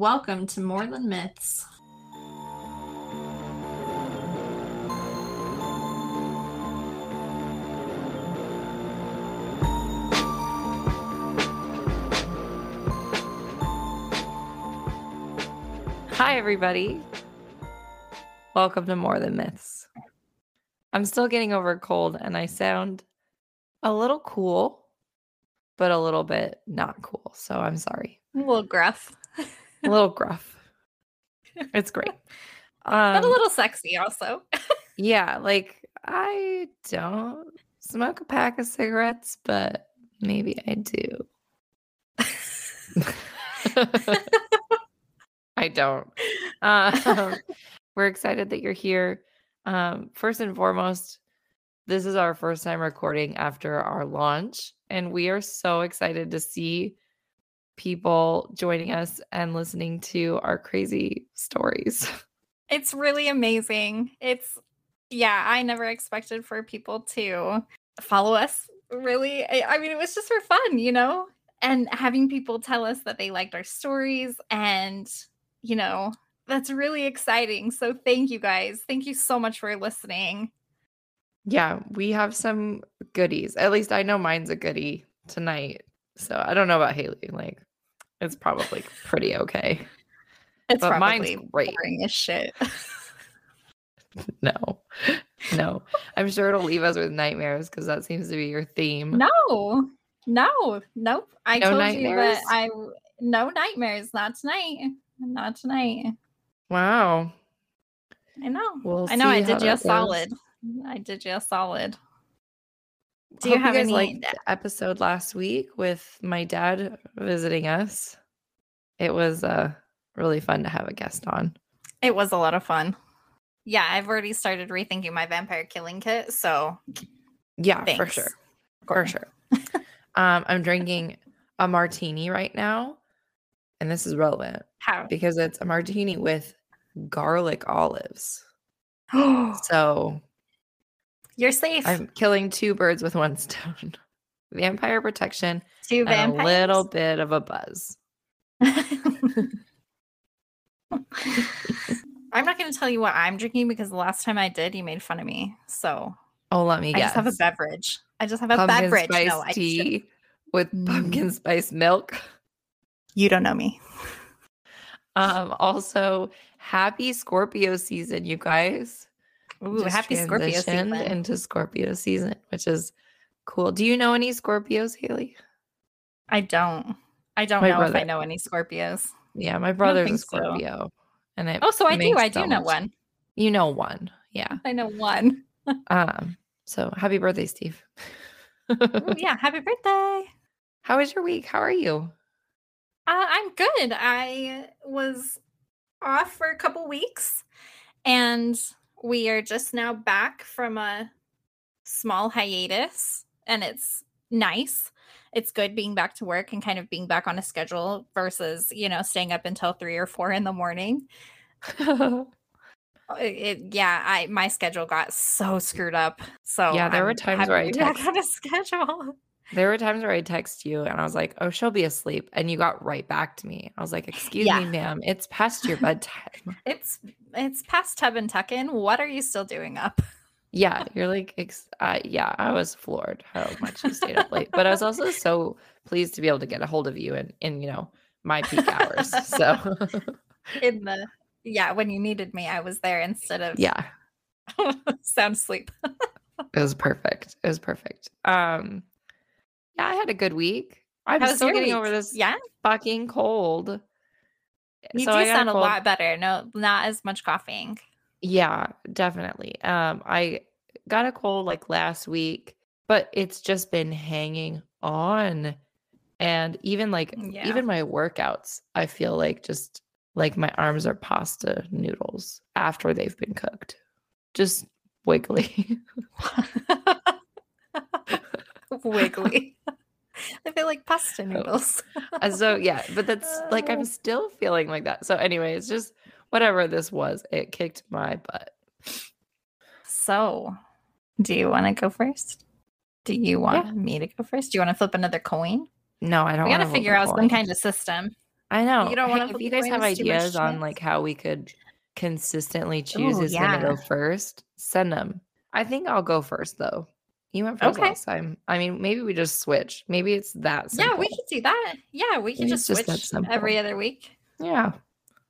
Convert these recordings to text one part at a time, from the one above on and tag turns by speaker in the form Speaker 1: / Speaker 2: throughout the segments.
Speaker 1: Welcome to More Than Myths.
Speaker 2: Hi, everybody. Welcome to More Than Myths. I'm still getting over a cold and I sound a little cool, but a little bit not cool. So I'm sorry.
Speaker 1: A little gruff.
Speaker 2: A little gruff. It's great.
Speaker 1: but a
Speaker 2: Um,
Speaker 1: little sexy also.
Speaker 2: yeah, like I don't smoke a pack of cigarettes, but maybe I do. I don't. Um, we're excited that you're here. Um, first and foremost, this is our first time recording after our launch, and we are so excited to see people joining us and listening to our crazy stories.
Speaker 1: It's really amazing. It's yeah, I never expected for people to follow us. Really, I, I mean, it was just for fun, you know, and having people tell us that they liked our stories, and you know, that's really exciting. So thank you guys. Thank you so much for listening.
Speaker 2: Yeah, we have some goodies. At least I know mine's a goodie tonight. So I don't know about Haley. Like, it's probably pretty okay.
Speaker 1: It's
Speaker 2: But mine's
Speaker 1: probably
Speaker 2: great.
Speaker 1: boring as shit.
Speaker 2: No, no. I'm sure it'll leave us with nightmares because that seems to be your theme.
Speaker 1: no, no, nope. I
Speaker 2: No
Speaker 1: told
Speaker 2: nightmares?
Speaker 1: you that I no nightmares. Not tonight. Not tonight.
Speaker 2: Wow.
Speaker 1: I know.
Speaker 2: We'll
Speaker 1: I know. I did you a solid. I did you a solid. Do you have
Speaker 2: guys
Speaker 1: any?
Speaker 2: episode last week with my dad visiting us? It was uh really fun to have a guest on.
Speaker 1: It was a lot of fun. Yeah, I've already started rethinking my vampire killing kit. So
Speaker 2: Yeah, for sure. For sure. um, I'm drinking a martini right now, and this is relevant
Speaker 1: how?
Speaker 2: because it's a martini with garlic olives. So
Speaker 1: You're safe.
Speaker 2: I'm killing two birds with one stone. Vampire protection
Speaker 1: Two vampires.
Speaker 2: a little bit of a buzz.
Speaker 1: I'm not going to tell you what I'm drinking because the last time I did, you made fun of me. So
Speaker 2: Oh, let me
Speaker 1: I
Speaker 2: guess.
Speaker 1: just have a beverage. I just have a
Speaker 2: pumpkin
Speaker 1: beverage.
Speaker 2: spice
Speaker 1: No, I
Speaker 2: tea with
Speaker 1: Mm.
Speaker 2: pumpkin spice milk.
Speaker 1: You don't know me.
Speaker 2: Um, also, happy Scorpio season, you guys.
Speaker 1: Ooh, happy Scorpio season.
Speaker 2: into Scorpio season, which is cool. Do you know any Scorpios, Haley?
Speaker 1: I don't. I don't
Speaker 2: My
Speaker 1: know if I know any Scorpios.
Speaker 2: Yeah, my brother's a
Speaker 1: think so.
Speaker 2: Scorpio, and it.
Speaker 1: Oh, so I do. I do know one.
Speaker 2: You know one, yeah.
Speaker 1: I know one.
Speaker 2: Um. So happy birthday, Steve.
Speaker 1: Ooh, yeah, happy birthday.
Speaker 2: How was your week? How are you?
Speaker 1: Uh, I'm good. I was off for a couple weeks and we are just now back from a small hiatus and it's nice. It's good being back to work and kind of being back on a schedule versus, you know, staying up until 3 or 4 in the morning. Uh, It, it- yeah, I my schedule got so screwed up. So
Speaker 2: Yeah, there were
Speaker 1: I'm
Speaker 2: times
Speaker 1: happy
Speaker 2: where I
Speaker 1: to be back
Speaker 2: text-
Speaker 1: on a schedule.
Speaker 2: There were times where I text you and I was like, "Oh, she'll be asleep," and you got right back to me. I was like, "Excuse
Speaker 1: Yeah.
Speaker 2: me, ma'am, it's past your bedtime."
Speaker 1: It's it's past tub and tuck in. What are you still doing up?
Speaker 2: yeah, you're like, ex- uh, yeah, I was floored how much you stayed up late, but I was also so pleased to be able to get a hold of you in in you know my peak hours. So
Speaker 1: in the yeah when you needed me i was there instead of
Speaker 2: yeah,
Speaker 1: sound sleep
Speaker 2: it was perfect. It was perfect. Um, I had a good week. I'm
Speaker 1: How was
Speaker 2: still getting
Speaker 1: week?
Speaker 2: over this
Speaker 1: yeah
Speaker 2: fucking cold.
Speaker 1: you
Speaker 2: So
Speaker 1: do
Speaker 2: got
Speaker 1: sound a
Speaker 2: cold.
Speaker 1: lot better no not as much coughing
Speaker 2: Yeah, definitely. Um, I got a cold like last week, but it's just been hanging on. And even like
Speaker 1: Yeah.
Speaker 2: even my workouts, I feel like just like my arms are pasta noodles after they've been cooked. Just wiggly.
Speaker 1: wiggly i feel like pasta noodles
Speaker 2: And so yeah, but that's like
Speaker 1: Uh.
Speaker 2: I'm still feeling like that. So anyway, it's just whatever this was, it kicked my butt.
Speaker 1: so do you want to go first do you want
Speaker 2: Yeah.
Speaker 1: me to go first do you want to flip another coin
Speaker 2: No, I don't
Speaker 1: we gotta figure
Speaker 2: flip a
Speaker 1: out some kind of system
Speaker 2: I know.
Speaker 1: You don't wanna
Speaker 2: if you guys have
Speaker 1: coins too much
Speaker 2: ideas on
Speaker 1: chance?
Speaker 2: like how we could consistently choose
Speaker 1: Ooh,
Speaker 2: who's gonna go first, send them. I think I'll go first though. You went first
Speaker 1: Okay.
Speaker 2: last time. I mean, maybe we just switch. Maybe it's that
Speaker 1: Yeah, we could do that. Yeah, we can just
Speaker 2: just
Speaker 1: switch every other week.
Speaker 2: Yeah.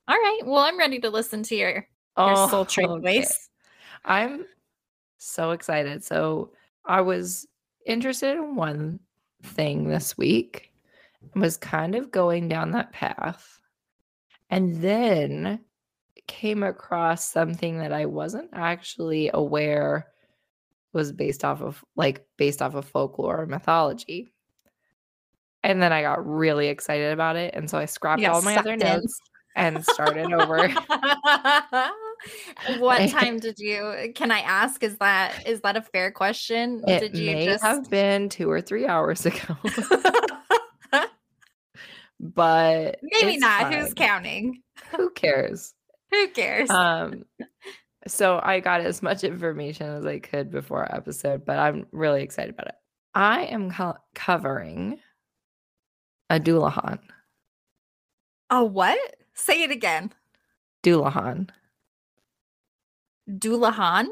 Speaker 1: All right. Well, I'm ready to listen to your your
Speaker 2: Oh,
Speaker 1: sultry
Speaker 2: okay.
Speaker 1: voice.
Speaker 2: I'm so excited. So I was interested in one thing this week, was kind of going down that path, and then came across something that I wasn't actually aware was based off of like based off of folklore or mythology. And then I got really excited about it. And so I scrapped all my other
Speaker 1: in.
Speaker 2: notes and started over.
Speaker 1: what time did you can I ask? Is that is that a fair question?
Speaker 2: It
Speaker 1: did you
Speaker 2: may
Speaker 1: just
Speaker 2: have been two or three hours ago, but
Speaker 1: maybe not? Who's counting?
Speaker 2: Who cares?
Speaker 1: Who cares?
Speaker 2: Um, so I got as much information as I could before our episode, but I'm really excited about it. I am co- covering a Dullahan.
Speaker 1: a what? Say it again.
Speaker 2: Dullahan.
Speaker 1: Dullahan?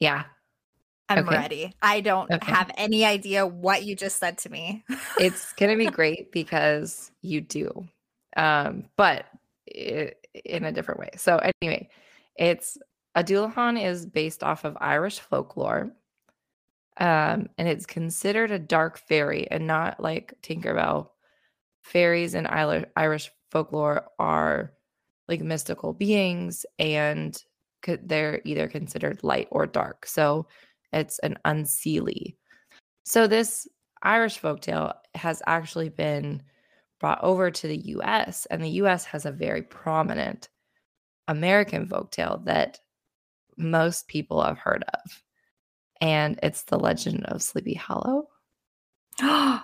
Speaker 2: Yeah,
Speaker 1: I'm
Speaker 2: Okay.
Speaker 1: ready. I don't
Speaker 2: Okay.
Speaker 1: have any idea what you just said to me.
Speaker 2: it's gonna be great because you do, um, but i in a different way. So anyway, it's a Dullahan is based off of Irish folklore, um, and it's considered a dark fairy and not like Tinkerbell. Fairies in Irish folklore are like mystical beings, and they're either considered light or dark. So it's an unseelie. So this Irish folktale has actually been brought over to the US, and the US has a very prominent American folktale that most people have heard of. And it's the legend of Sleepy Hollow.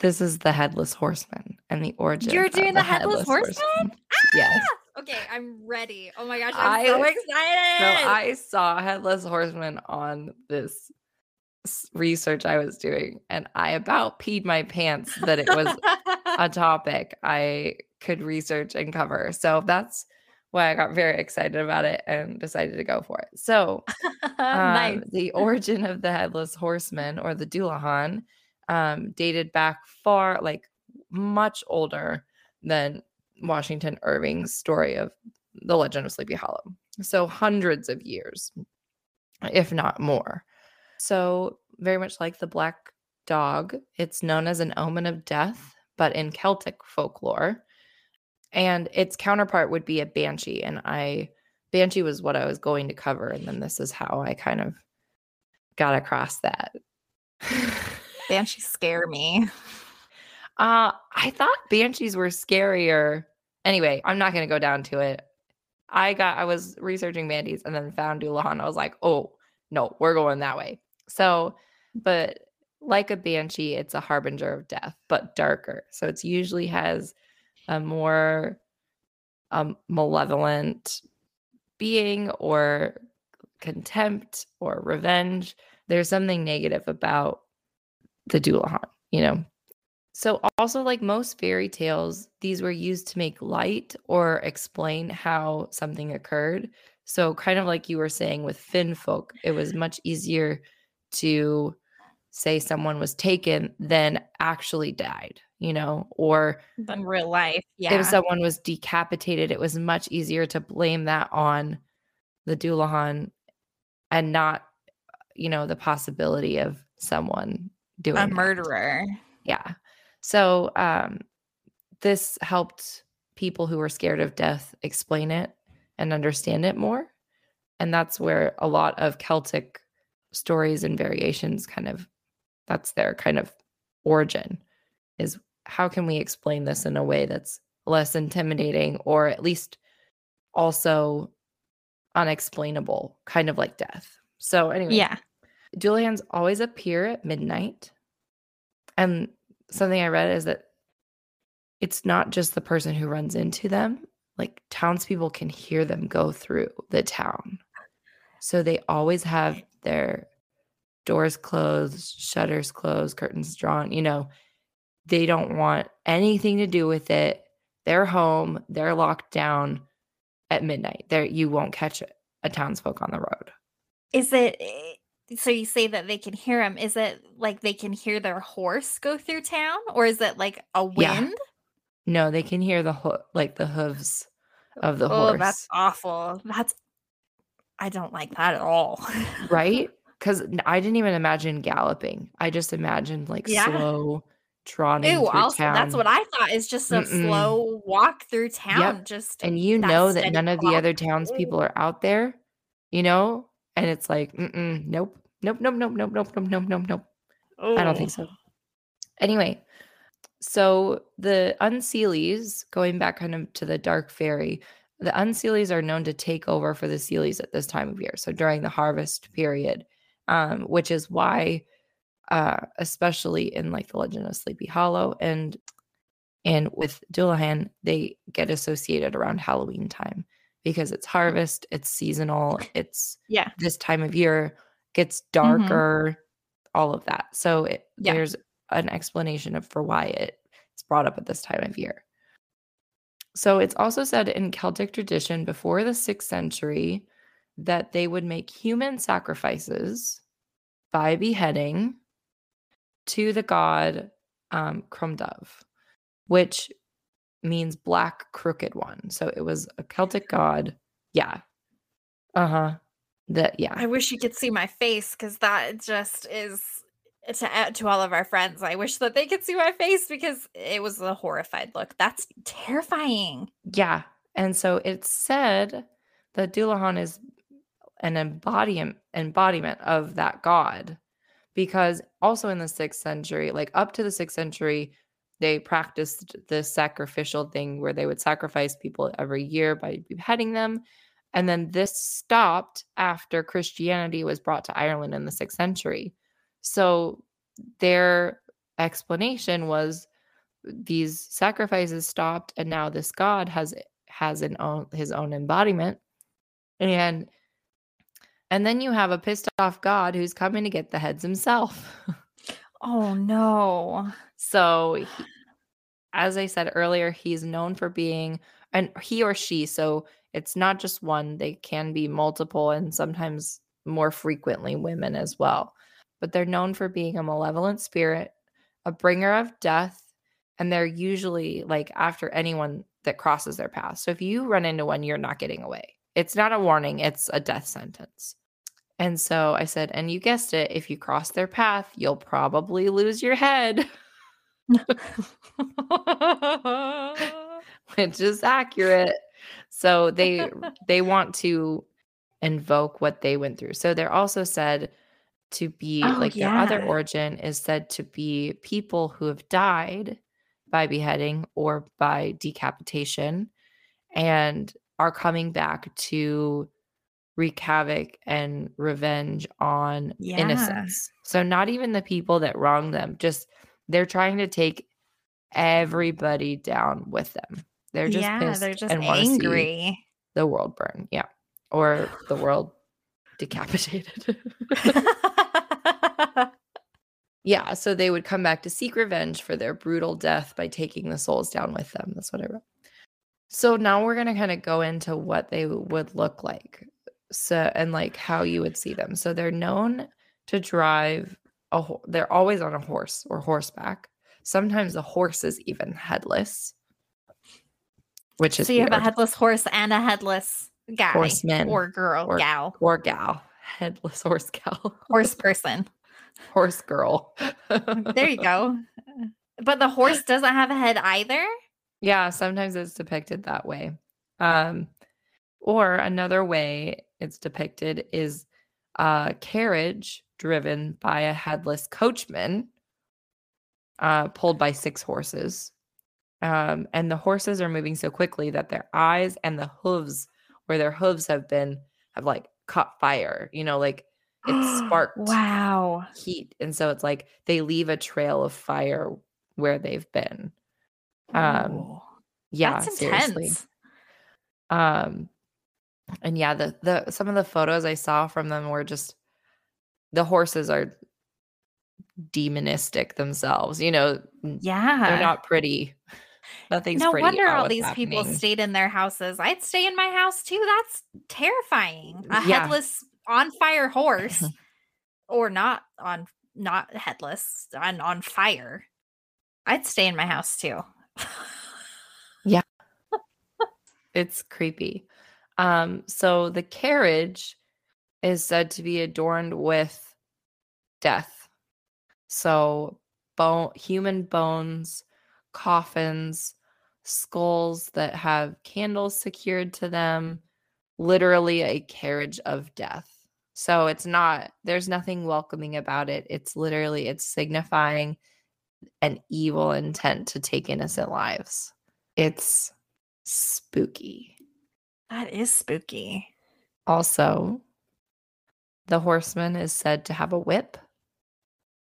Speaker 2: This is the headless horseman and the origin.
Speaker 1: You're doing the Headless Horseman? Ah!
Speaker 2: Yes.
Speaker 1: okay, I'm ready. Oh my gosh, I'm so excited.
Speaker 2: So I saw Headless Horseman on this research I was doing, and I about peed my pants that it was a topic I could research and cover. So that's why I got very excited about it and decided to go for it. So, um,
Speaker 1: nice.
Speaker 2: the origin of the headless horseman or the Dullahan um, dated back far, like much older than Washington Irving's story of the legend of Sleepy Hollow. So, hundreds of years, if not more. So, very much like the black dog, it's known as an omen of death, but in Celtic folklore. And its counterpart would be a banshee. And I, banshee was what I was going to cover. And then this is how I kind of got across that.
Speaker 1: Banshees scare me.
Speaker 2: Uh, I thought banshees were scarier. Anyway, I'm not going to go down to it. I got, I was researching banshees and then found Dullahan. I was like, oh, no, we're going that way. So, but like a banshee, it's a harbinger of death, but darker. So it's usually has a more um, malevolent being or contempt or revenge. There's something negative about the Dullahan, you know. So also like most fairy tales, these were used to make light or explain how something occurred. So kind of like you were saying with Finn folk, it was much easier to say someone was taken than actually died, you know, or
Speaker 1: Than real life. Yeah.
Speaker 2: if someone was decapitated, it was much easier to blame that on the Dullahan and not, you know, the possibility of someone doing
Speaker 1: a
Speaker 2: that.
Speaker 1: murderer.
Speaker 2: Yeah. So um, this helped people who were scared of death explain it and understand it more. And that's where a lot of Celtic stories and variations kind of that's their kind of origin is how can we explain this in a way that's less intimidating or at least also unexplainable, kind of like death. So anyway,
Speaker 1: Yeah.
Speaker 2: Julians always appear at midnight. And something I read is that it's not just the person who runs into them, like townspeople can hear them go through the town. So they always have their doors closed, shutters closed, curtains drawn, you know, they don't want anything to do with it. They're home, they're locked down at midnight. There you won't catch a townsfolk on the road.
Speaker 1: Is it eh, so you say that they can hear them? Is it like they can hear their horse go through town or is it like a wind?
Speaker 2: Yeah. No, they can hear the ho- like the hooves of the
Speaker 1: oh,
Speaker 2: horse.
Speaker 1: that's awful. That's I don't like that at all.
Speaker 2: right? Because I didn't even imagine galloping. I just imagined like
Speaker 1: Yeah.
Speaker 2: slow trotting through
Speaker 1: also
Speaker 2: town.
Speaker 1: that's what I thought is just a
Speaker 2: Mm-mm.
Speaker 1: slow walk through town. Just
Speaker 2: and you
Speaker 1: that
Speaker 2: know that none of the other townspeople are out there, you know? And it's like, mm-mm, nope, nope, nope, nope, nope, nope, nope, nope, nope, nope. I don't think so. Anyway, so the Unseelies, going back kind of to the Dark Fairy, the Unseelies are known to take over for the Seelies at this time of year. So during the harvest period, um, which is why, uh, especially in like the Legend of Sleepy Hollow and and with Dullahan, they get associated around Halloween time because it's harvest, it's seasonal, it's
Speaker 1: Yeah.
Speaker 2: this time of year gets darker, all of that. So it,
Speaker 1: Yeah.
Speaker 2: there's an explanation of for why it, it's brought up at this time of year. So it's also said in Celtic tradition before the sixth century that they would make human sacrifices by beheading to the god um, Crom Dubh, which means black crooked one. So it was a Celtic god. Yeah. Uh huh. That yeah.
Speaker 1: I wish you could see my face because that just is to to all of our friends. I wish that they could see my face because it was a horrified look. That's terrifying.
Speaker 2: Yeah. And so it's said that Dullahan is an embodiment embodiment of that god because also in the 6th century, like up to the 6th century, they practiced this sacrificial thing where they would sacrifice people every year by beheading them. And then this stopped after Christianity was brought to Ireland in the 6th century. So their explanation was these sacrifices stopped and now this god has has an own his own embodiment and and then you have a pissed off god who's coming to get the heads himself.
Speaker 1: Oh no.
Speaker 2: so he- as i said earlier he's known for being and he or she so it's not just one they can be multiple and sometimes more frequently women as well. But they're known for being a malevolent spirit a bringer of death and they're usually like after anyone that crosses their path. So if you run into one you're not getting away it's not a warning it's a death sentence and so i said and you guessed it if you cross their path you'll probably lose your head which is accurate. So they they want to invoke what they went through. So they're also said to be
Speaker 1: Oh,
Speaker 2: like their other origin is said to be people who have died by beheading or by decapitation and are coming back to wreak havoc and revenge on
Speaker 1: Yeah.
Speaker 2: innocents. So not even the people that wronged them, just they're trying to take everybody down with them. They're just
Speaker 1: yeah,
Speaker 2: pissed
Speaker 1: they're just
Speaker 2: and
Speaker 1: angry.
Speaker 2: the world burn. Yeah. Or the world decapitated. yeah. So they would come back to seek revenge for their brutal death by taking the souls down with them. That's what I wrote. So now we're going to kind of go into what they would look like. So, and like how you would see them. So they're known to drive a, ho- they're always on a horse or horseback. Sometimes the horse is even headless, which is
Speaker 1: so you have a headless horse and a headless guy
Speaker 2: Horseman
Speaker 1: or girl,
Speaker 2: or-
Speaker 1: gal,
Speaker 2: or gal, headless horse gal,
Speaker 1: horse person.
Speaker 2: horse girl.
Speaker 1: There you go. But the horse doesn't have a head either.
Speaker 2: Yeah, sometimes it's depicted that way. Um, or another way it's depicted is a carriage driven by a headless coachman, uh, pulled by six horses. Um, and the horses are moving so quickly that their eyes and the hooves, where their hooves have been, have like caught fire. You know, like it sparked
Speaker 1: wow.
Speaker 2: heat, and so it's like they leave a trail of fire where they've been. Um,
Speaker 1: Ooh,
Speaker 2: yeah,
Speaker 1: that's
Speaker 2: seriously. Um, and yeah, the the some of the photos I saw from them were just the horses are demonistic themselves. You know,
Speaker 1: Yeah.
Speaker 2: they're not pretty. Nothing's
Speaker 1: no
Speaker 2: pretty.
Speaker 1: wonder all these people stayed in their houses. I'd stay in my house too. That's terrifying. A
Speaker 2: Yeah.
Speaker 1: headless on fire horse or not on not headless on on fire. I'd stay in my house too.
Speaker 2: It's creepy. Um, so the carriage is said to be adorned with death. So bone human bones, coffins, skulls that have candles secured to them, literally a carriage of death. So it's not there's nothing welcoming about it. It's literally it's signifying an evil intent to take innocent lives. It's spooky.
Speaker 1: That is spooky.
Speaker 2: Also, the horseman is said to have a whip,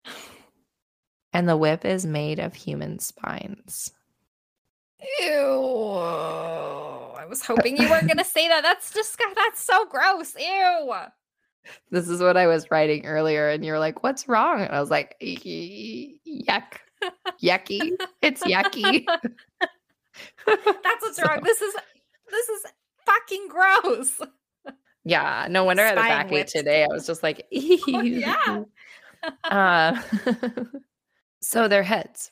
Speaker 2: and the whip is made of human spines.
Speaker 1: Ew. I was hoping you weren't gonna say that. That's just that's so gross. Ew.
Speaker 2: This is what I was writing earlier, and you're like, What's wrong? And I was like, Yuck. Yucky. It's yucky.
Speaker 1: That's what's wrong. This is this is fucking gross.
Speaker 2: yeah, no wonder I had a
Speaker 1: Spine
Speaker 2: backache today. I was just like,
Speaker 1: Oh, yeah.
Speaker 2: uh, so their heads.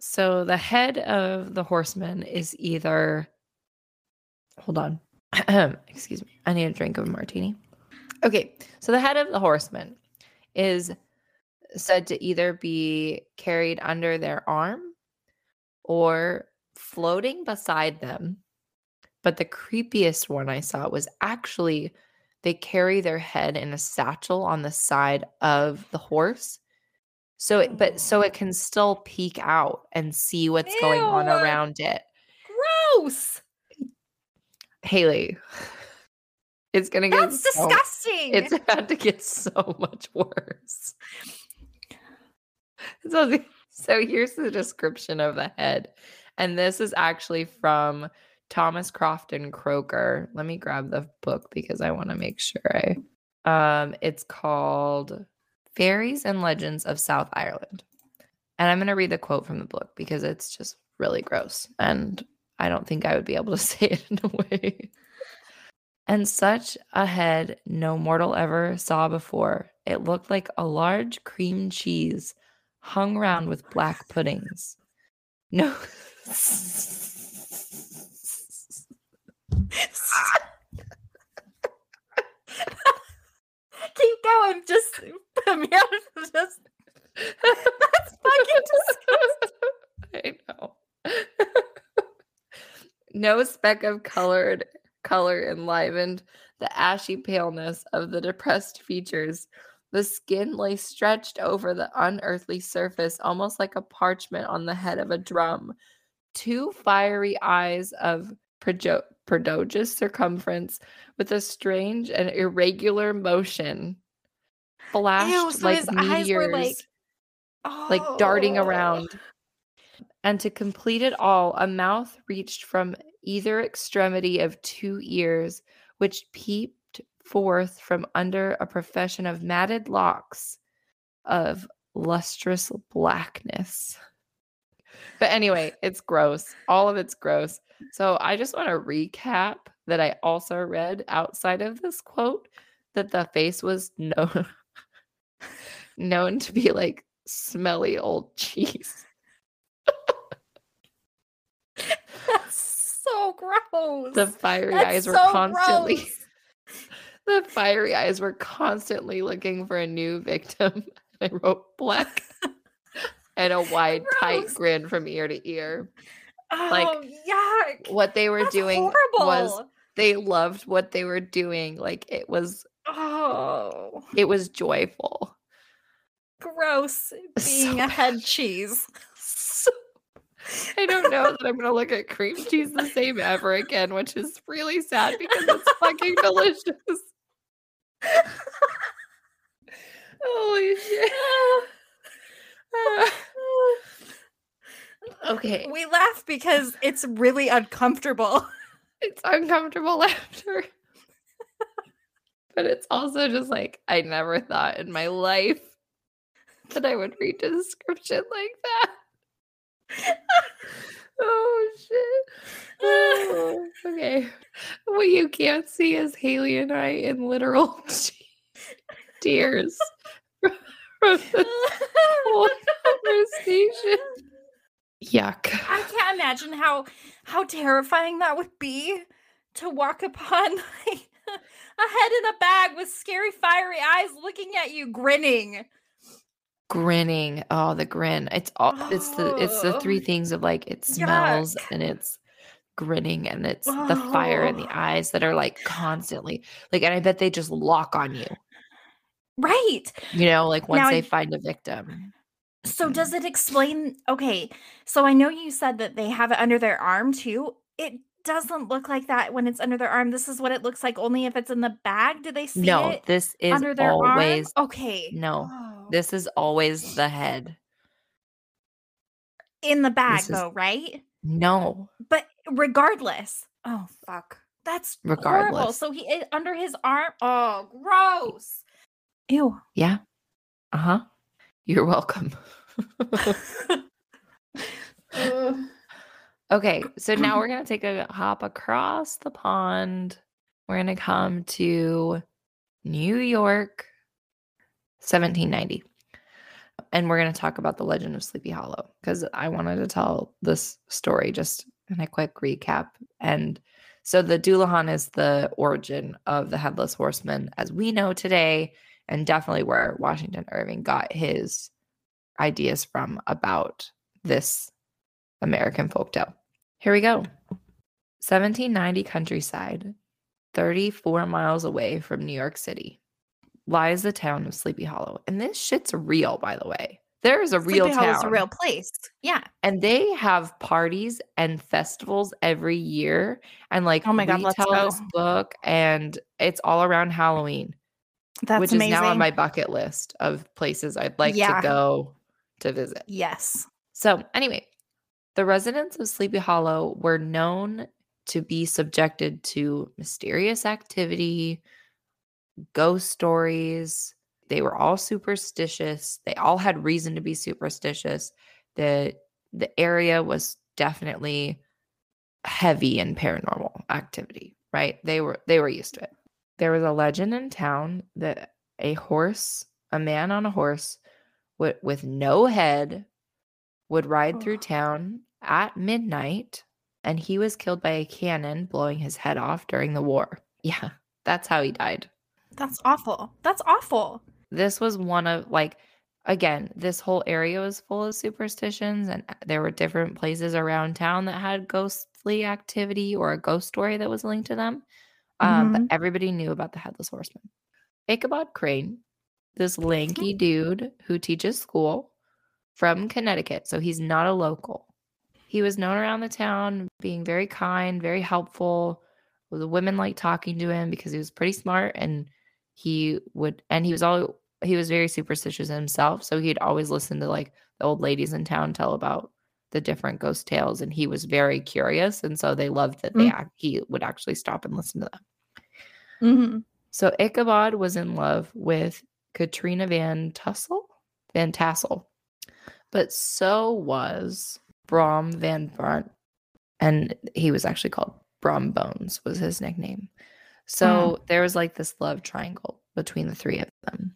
Speaker 2: So the head of the horseman is either. Hold on. Excuse me. I need a drink of a martini. Okay. So the head of the horseman is said to either be carried under their arm or floating beside them. But the creepiest one I saw was actually they carry their head in a satchel on the side of the horse. So it, but so it can still peek out and see what's going on around it.
Speaker 1: Gross.
Speaker 2: Haley, it's gonna get
Speaker 1: That's
Speaker 2: so-
Speaker 1: disgusting.
Speaker 2: It's about to get so much worse. So, so here's the description of the head. And this is actually from Thomas Crofton Croker. Let me grab the book because I want to make sure I um it's called Fairies and Legends of South Ireland. And I'm going to read the quote from the book because it's just really gross and I don't think I would be able to say it in a way. And such a head no mortal ever saw before. It looked like a large cream cheese hung round with black puddings. No.
Speaker 1: Keep going. Just yeah, just that's fucking disgusting.
Speaker 2: I know. no speck of colored color enlivened the ashy paleness of the depressed features. The skin lay stretched over the unearthly surface, almost like a parchment on the head of a drum. Two fiery eyes of projo- prodigious circumference, with a strange and irregular motion, flashed
Speaker 1: so
Speaker 2: like meteors
Speaker 1: were like
Speaker 2: like darting
Speaker 1: Oh.
Speaker 2: around. And to complete it all, a mouth reached from either extremity of two ears, which peeped forth from under a profession of matted locks of lustrous blackness. But anyway, it's gross. All of it's gross. So I just want to recap that I also read outside of this quote that the face was known known to be like smelly old cheese.
Speaker 1: That's so gross.
Speaker 2: The fiery
Speaker 1: That's
Speaker 2: eyes were
Speaker 1: so
Speaker 2: constantly
Speaker 1: gross.
Speaker 2: The fiery eyes were constantly looking for a new victim. I wrote black and a wide tight grin from ear to ear.
Speaker 1: Oh, yuck.
Speaker 2: What they were
Speaker 1: That's
Speaker 2: doing
Speaker 1: horrible.
Speaker 2: was they loved what they were doing. Like it was
Speaker 1: oh,
Speaker 2: it was joyful.
Speaker 1: gross. Being
Speaker 2: So
Speaker 1: a head cheese.
Speaker 2: So, I don't know that I'm gonna look at cream cheese the same ever again, which is really sad because it's fucking delicious. Holy shit. okay,
Speaker 1: We laugh because it's really uncomfortable.
Speaker 2: it's uncomfortable laughter. but it's also just like I never thought in my life that I would read a description like that. oh shit. Oh, okay. What you can't see is Haley and I in literal tears from whole conversation. Yuck.
Speaker 1: I can't imagine how how terrifying that would be to walk upon like, a head in a bag with scary fiery eyes looking at you grinning.
Speaker 2: Grinning. Oh, the grin. It's all it's the it's the three
Speaker 1: oh,
Speaker 2: things of like it smells
Speaker 1: yuck.
Speaker 2: and it's grinning and it's the fire in the
Speaker 1: Oh.
Speaker 2: eyes that are like constantly like and I bet they just lock on you.
Speaker 1: Right.
Speaker 2: You know, like once
Speaker 1: Now,
Speaker 2: they find a victim.
Speaker 1: So does mm. it explain okay, so I know you said that they have it under their arm too. It doesn't look like that when it's under their arm. This is what it looks like only if it's in the bag. Do they see
Speaker 2: No,
Speaker 1: it
Speaker 2: this is
Speaker 1: under their
Speaker 2: always
Speaker 1: arm? Okay.
Speaker 2: no. This is always the head.
Speaker 1: in the bag
Speaker 2: is-
Speaker 1: though, right?
Speaker 2: No.
Speaker 1: But regardless. Oh fuck. That's horrible.
Speaker 2: Regardless.
Speaker 1: So he under his arm. Oh, gross. Ew.
Speaker 2: Yeah. Uh-huh. You're welcome. Okay, so now we're going to take a hop across the pond. We're going to come to New York 1790. And we're going to talk about the legend of Sleepy Hollow because I wanted to tell this story just in a quick recap. And so the Dullahan is the origin of the Headless Horseman as we know today, and definitely where Washington Irving got his ideas from about this American folktale. Here we go. 1790 countryside, 34 miles away from New York City, lies the town of Sleepy Hollow. And this shit's real, by the way. There is a real
Speaker 1: Sleepy Hollow's
Speaker 2: town.
Speaker 1: a real place. Yeah.
Speaker 2: and they have parties and festivals every year. And like
Speaker 1: Oh my God, let's
Speaker 2: tell
Speaker 1: go.
Speaker 2: this book, and it's all around Halloween,
Speaker 1: That's
Speaker 2: which
Speaker 1: amazing.
Speaker 2: is now on my bucket list of places I'd like
Speaker 1: Yeah.
Speaker 2: to go to visit.
Speaker 1: yes.
Speaker 2: So, anyway, the residents of Sleepy Hollow were known to be subjected to mysterious activity, ghost stories. They were all superstitious. They all had reason to be superstitious. The the area was definitely heavy in paranormal activity, right? They were they were used to it. There was a legend in town that a horse, a man on a horse with, with no head would ride through
Speaker 1: Oh.
Speaker 2: town at midnight and he was killed by a cannon blowing his head off during the war. Yeah, that's how he died.
Speaker 1: That's awful. That's awful.
Speaker 2: This was one of like again, this whole area was full of superstitions and uh, there were different places around town that had ghostly activity or a ghost story that was linked to them. Um, but
Speaker 1: Mhm.
Speaker 2: everybody knew about the headless horseman. Ichabod Crane, this lanky dude who teaches school from Connecticut, so he's not a local. He was known around the town being very kind, very helpful. The women liked talking to him because he was pretty smart and he would and he was all he was very superstitious himself, so he'd always listen to like the old ladies in town tell about the different ghost tales and he was very curious and so they loved that they
Speaker 1: Mm.
Speaker 2: he would actually stop and listen to them.
Speaker 1: Mhm.
Speaker 2: So Ichabod was in love with Katrina Van Tussle, Van Tassel, but so was Brom Van Brunt, and he was actually called Brom Bones was his nickname. Mm. So there was like this love triangle between the three of them.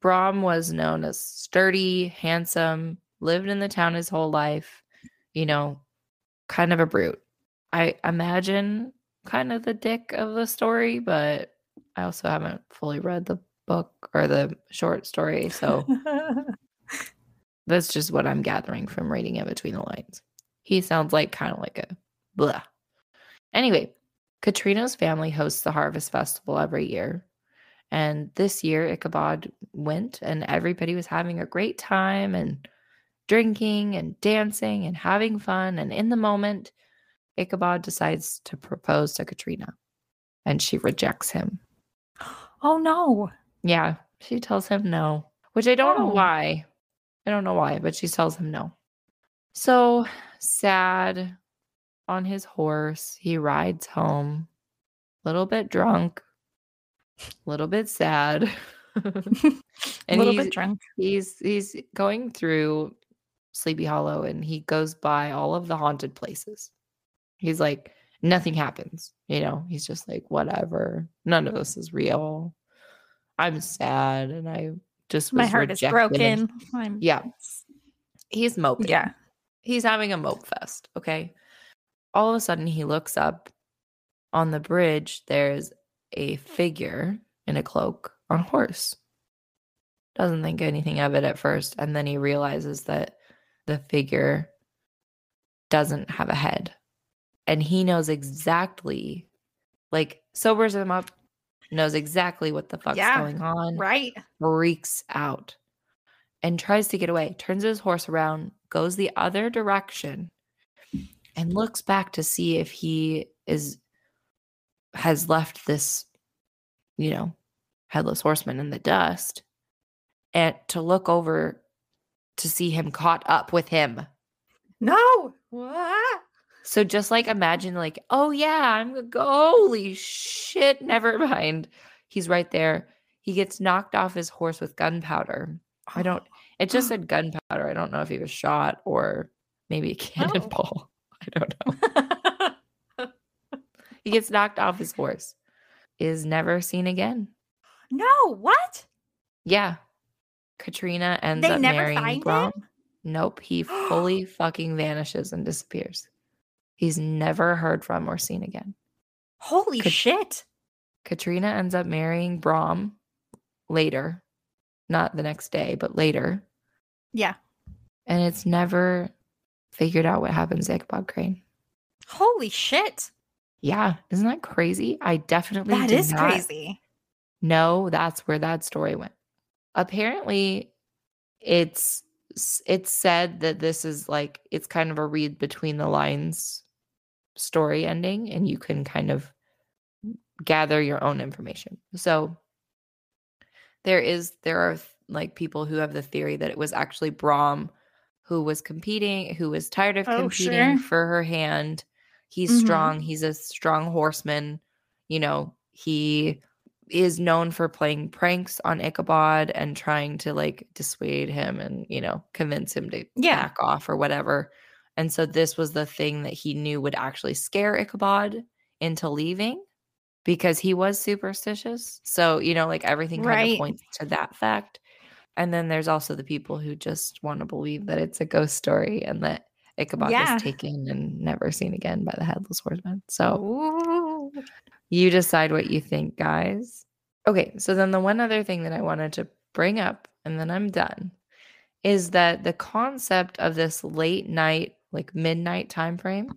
Speaker 2: Brom was known as sturdy, handsome, lived in the town his whole life, you know, kind of a brute. I imagine kind of the dick of the story, but I also haven't fully read the book or the short story. So that's just what I'm gathering from reading it between the lines. He sounds like kind of like a blah. Anyway, Katrina's family hosts the Harvest Festival every year. And this year, Ichabod went, and everybody was having a great time and drinking and dancing and having fun. And in the moment, Ichabod decides to propose to Katrina, and she rejects him.
Speaker 1: oh no.
Speaker 2: Yeah, she tells him no, which I don't know
Speaker 1: Oh.
Speaker 2: why. I don't know why, but she tells him no. So sad on his horse, he rides home, a little bit drunk, a little bit sad.
Speaker 1: a little
Speaker 2: he's,
Speaker 1: bit drunk.
Speaker 2: he's he's going through Sleepy Hollow and he goes by all of the haunted places. He's like, nothing happens. You know, he's just like, whatever. None of this is real. I'm sad and I just
Speaker 1: My heart is
Speaker 2: rejected and-
Speaker 1: broken. I'm,
Speaker 2: Yeah. He's moping.
Speaker 1: Yeah.
Speaker 2: He's having a mope fest. Okay. All of a sudden, he looks up on the bridge. There's a figure in a cloak on a horse. Doesn't think anything of it at first. And then he realizes that the figure doesn't have a head. And he knows exactly, like, sobers him up, knows exactly what the fuck's
Speaker 1: Yeah,
Speaker 2: going on
Speaker 1: Right.
Speaker 2: freaks out and tries to get away, turns his horse around, goes the other direction, and looks back to see if he is has left this, you know, headless horseman in the dust, and to look over to see him caught up with him.
Speaker 1: No. What?
Speaker 2: So just like imagine, like, oh yeah, I'm g- holy shit, never mind. He's right there. He gets knocked off his horse with gunpowder. I don't. It just said gunpowder. I don't know if he was shot or maybe a cannonball. I don't know. He gets knocked off his horse. Is never seen again.
Speaker 1: no. What?
Speaker 2: Yeah. Katrina ends
Speaker 1: They
Speaker 2: up
Speaker 1: never
Speaker 2: marrying
Speaker 1: find
Speaker 2: Brom.
Speaker 1: him?
Speaker 2: Nope. He fully fucking vanishes and disappears. He's never heard from or seen again.
Speaker 1: Holy
Speaker 2: Could-
Speaker 1: shit.
Speaker 2: Katrina ends up marrying Brom later, not the next day, but later.
Speaker 1: Yeah.
Speaker 2: And it's never figured out what happens to Ichabod Crane.
Speaker 1: Holy shit.
Speaker 2: Yeah, isn't that crazy? I definitely
Speaker 1: That is crazy.
Speaker 2: know that's where that story went. Apparently, it's it's said that this is like it's kind of a read between the lines story ending, and you can kind of gather your own information. So there is there are like people who have the theory that it was actually Brom who was competing, who was tired of
Speaker 1: Oh,
Speaker 2: competing
Speaker 1: sure.
Speaker 2: for her hand. He's
Speaker 1: Mhm.
Speaker 2: strong. He's a strong horseman. You know, he is known for playing pranks on Ichabod and trying to like dissuade him and, you know, convince him to
Speaker 1: Yeah.
Speaker 2: back off or whatever. And so this was the thing that he knew would actually scare Ichabod into leaving because he was superstitious. So, you know, like everything kind
Speaker 1: Right.
Speaker 2: of points to that fact. And then there's also the people who just want to believe that it's a ghost story and that Ichabod
Speaker 1: Yeah.
Speaker 2: is taken and never seen again by the headless horseman. So
Speaker 1: Ooh.
Speaker 2: you decide what you think, guys. Okay, so then the one other thing that I wanted to bring up, and then I'm done, is that the concept of this late night, like midnight time frame,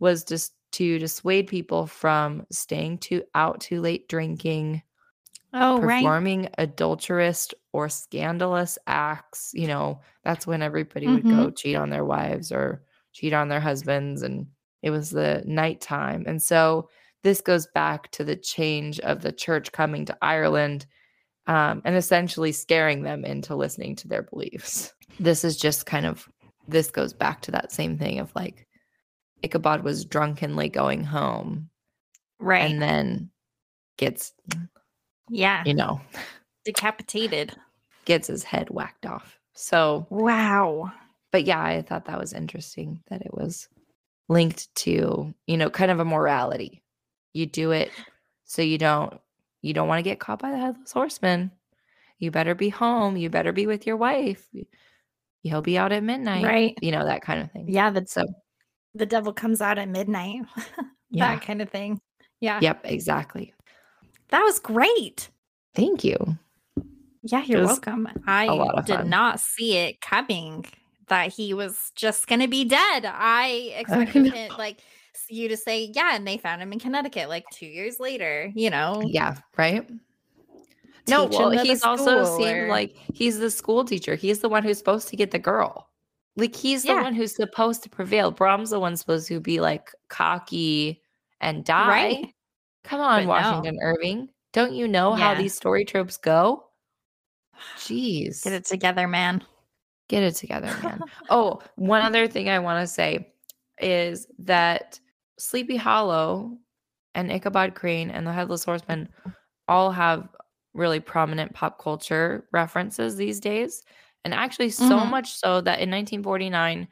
Speaker 2: was just to dissuade people from staying too out too late drinking,
Speaker 1: Oh, right.
Speaker 2: performing adulterous or scandalous acts. You know, that's when everybody would go cheat on their wives or cheat on their husbands. And it was the nighttime. And so this goes back to the change of the church coming to Ireland um, and essentially scaring them into listening to their beliefs. This is just kind of, this goes back to that same thing of like, Ichabod was drunkenly going home
Speaker 1: Right.
Speaker 2: and then gets,
Speaker 1: yeah.
Speaker 2: you know,
Speaker 1: Decapitated.
Speaker 2: gets his head whacked off. So,
Speaker 1: Wow.
Speaker 2: but yeah, I thought that was interesting that it was linked to, you know, kind of a morality. You do it so you don't you don't want to get caught by the headless horseman. You better be home. You better be with your wife. He'll be out at midnight.
Speaker 1: Right.
Speaker 2: You know, that kind of thing.
Speaker 1: Yeah. The,
Speaker 2: So,
Speaker 1: the devil comes out at midnight.
Speaker 2: yeah.
Speaker 1: That kind of thing. Yeah.
Speaker 2: Yep, exactly.
Speaker 1: That was great.
Speaker 2: Thank you.
Speaker 1: Yeah, you're welcome. I did
Speaker 2: fun.
Speaker 1: not see it coming that he was just going to be dead. I expected
Speaker 2: know.
Speaker 1: it, like you to say, yeah, and they found him in Connecticut like two years later, you know?
Speaker 2: Yeah, right? No, well, he's also
Speaker 1: school
Speaker 2: seemed like he's the school teacher. He's the one who's supposed to get the girl. Like he's the
Speaker 1: Yeah.
Speaker 2: one who's supposed to prevail. Brom's the one supposed to be like cocky and die.
Speaker 1: Right.
Speaker 2: Come on,
Speaker 1: But no.
Speaker 2: Washington Irving. Don't you know how these story tropes go? Jeez.
Speaker 1: Get it together, man.
Speaker 2: Get it together, man. oh, one other thing I want to say is that Sleepy Hollow and Ichabod Crane and the Headless Horseman all have really prominent pop culture references these days. And actually, so
Speaker 1: Mhm.
Speaker 2: much so that in 1949,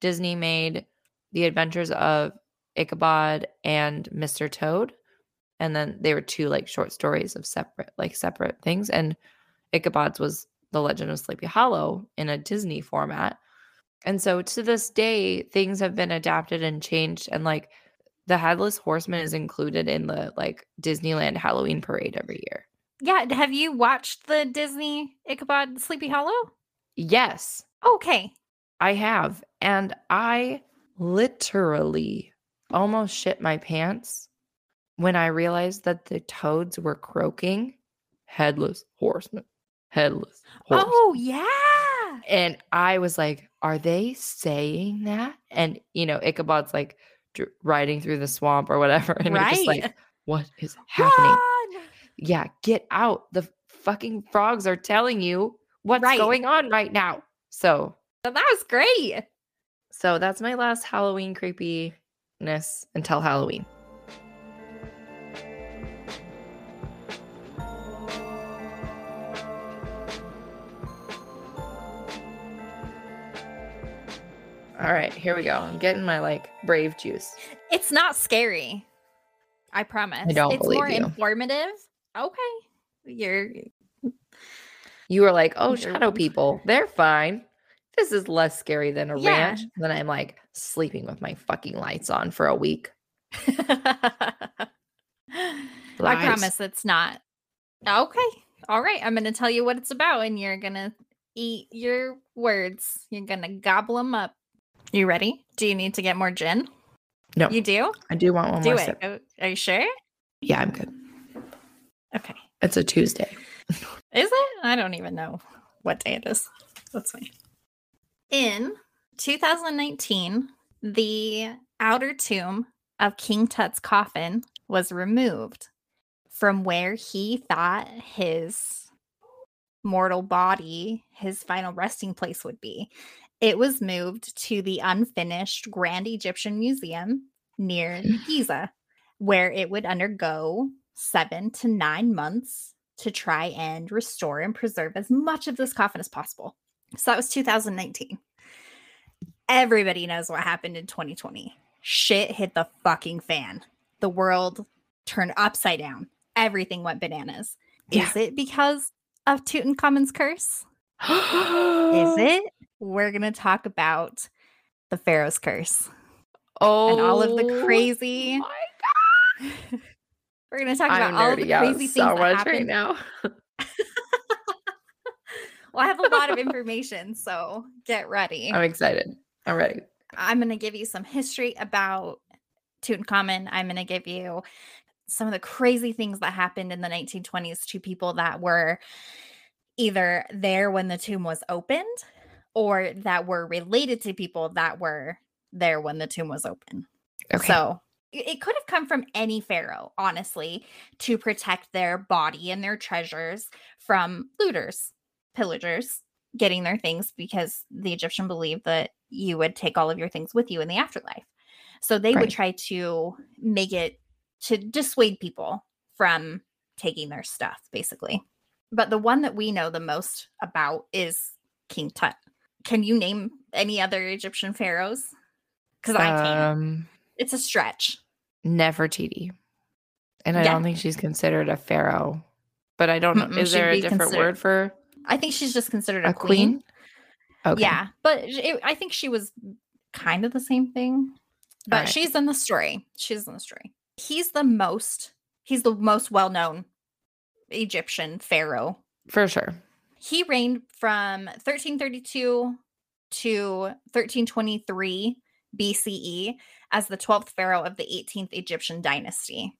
Speaker 2: Disney made The Adventures of Ichabod and Mr. Toad. And then they were two like short stories of separate, like separate things. And Ichabod's was The Legend of Sleepy Hollow in a Disney format. And so to this day, things have been adapted and changed. And like the Headless Horseman is included in the like Disneyland Halloween parade every year.
Speaker 1: Yeah. Have you watched the Disney Ichabod Sleepy Hollow?
Speaker 2: Yes,
Speaker 1: Okay.
Speaker 2: I have. And I literally almost shit my pants when I realized that the toads were croaking headless horseman, headless horseman.
Speaker 1: Oh, yeah.
Speaker 2: And I was like, are they saying that? And, you know, Ichabod's like dr- riding through the swamp or whatever. And you're just like, what is happening?
Speaker 1: Run!
Speaker 2: Yeah, get out. The fucking frogs are telling you what's
Speaker 1: Right.
Speaker 2: going on right now. So,
Speaker 1: So that was great.
Speaker 2: so that's my last Halloween creepiness until Halloween. All right, here we go. I'm getting my like brave juice.
Speaker 1: It's not scary. I promise.
Speaker 2: I don't
Speaker 1: it's
Speaker 2: believe
Speaker 1: more
Speaker 2: you.
Speaker 1: informative. Okay. You're
Speaker 2: You were like, "Oh, shadow people, they're fine. This is less scary than a
Speaker 1: Yeah.
Speaker 2: ranch." Then I'm like sleeping with my fucking lights on for a week.
Speaker 1: I promise it's not. Okay. All right. I'm going to tell you what it's about and you're going to eat your words. You're going to gobble them up. You ready? Do you need to get more gin?
Speaker 2: No,
Speaker 1: You do?
Speaker 2: I do want one
Speaker 1: do
Speaker 2: more
Speaker 1: it.
Speaker 2: sip.
Speaker 1: Go- Are you sure?
Speaker 2: Yeah, I'm good.
Speaker 1: Okay.
Speaker 2: It's a Tuesday.
Speaker 1: Is it? I don't even know what day it is. That's fine. In 2019, the outer tomb of King Tut's coffin was removed from where he thought his mortal body, his final resting place would be. It was moved to the unfinished Grand Egyptian Museum near hmm. Giza, where it would undergo seven to nine months to try and restore and preserve as much of this coffin as possible. So that was 2019. Everybody knows what happened in 2020. Shit hit the fucking fan. The world turned upside down. Everything went bananas.
Speaker 2: Yeah.
Speaker 1: Is it because of Tutankhamun's curse? Is it? We're going to talk about the Pharaoh's curse
Speaker 2: Oh,
Speaker 1: and all of the oh crazy.
Speaker 2: my
Speaker 1: We're going to talk about all of the crazy things
Speaker 2: so
Speaker 1: that happened.
Speaker 2: right now.
Speaker 1: Well, I have a lot of information, so get ready.
Speaker 2: I'm excited. I'm ready.
Speaker 1: I'm going to give you some history about Tutankhamun. I'm going to give you some of the crazy things that happened in the 1920s to people that were either there when the tomb was opened or that were related to people that were there when the tomb was open.
Speaker 2: Okay.
Speaker 1: So it could have come from any pharaoh, honestly, to protect their body and their treasures from looters, pillagers getting their things because the Egyptian believed that you would take all of your things with you in the afterlife. So they
Speaker 2: Right.
Speaker 1: would try to make it to dissuade people from taking their stuff, basically. But the one that we know the most about is King Tut. Can you name any other Egyptian pharaohs? Because I can't.
Speaker 2: Um,
Speaker 1: It's a stretch.
Speaker 2: Nefertiti, and I
Speaker 1: Yeah.
Speaker 2: don't think she's considered a pharaoh. But I don't know.
Speaker 1: Mm-mm,
Speaker 2: Is there a different word for
Speaker 1: I think she's just considered a,
Speaker 2: a
Speaker 1: queen.
Speaker 2: queen? Okay.
Speaker 1: Yeah, but it, I think she was kind of the same thing. But
Speaker 2: Alright.
Speaker 1: she's in the story. She's in the story. He's the most. He's the most well-known Egyptian pharaoh.
Speaker 2: for sure.
Speaker 1: He reigned from 1332 to 1323 BCE as the 12th pharaoh of the 18th Egyptian dynasty.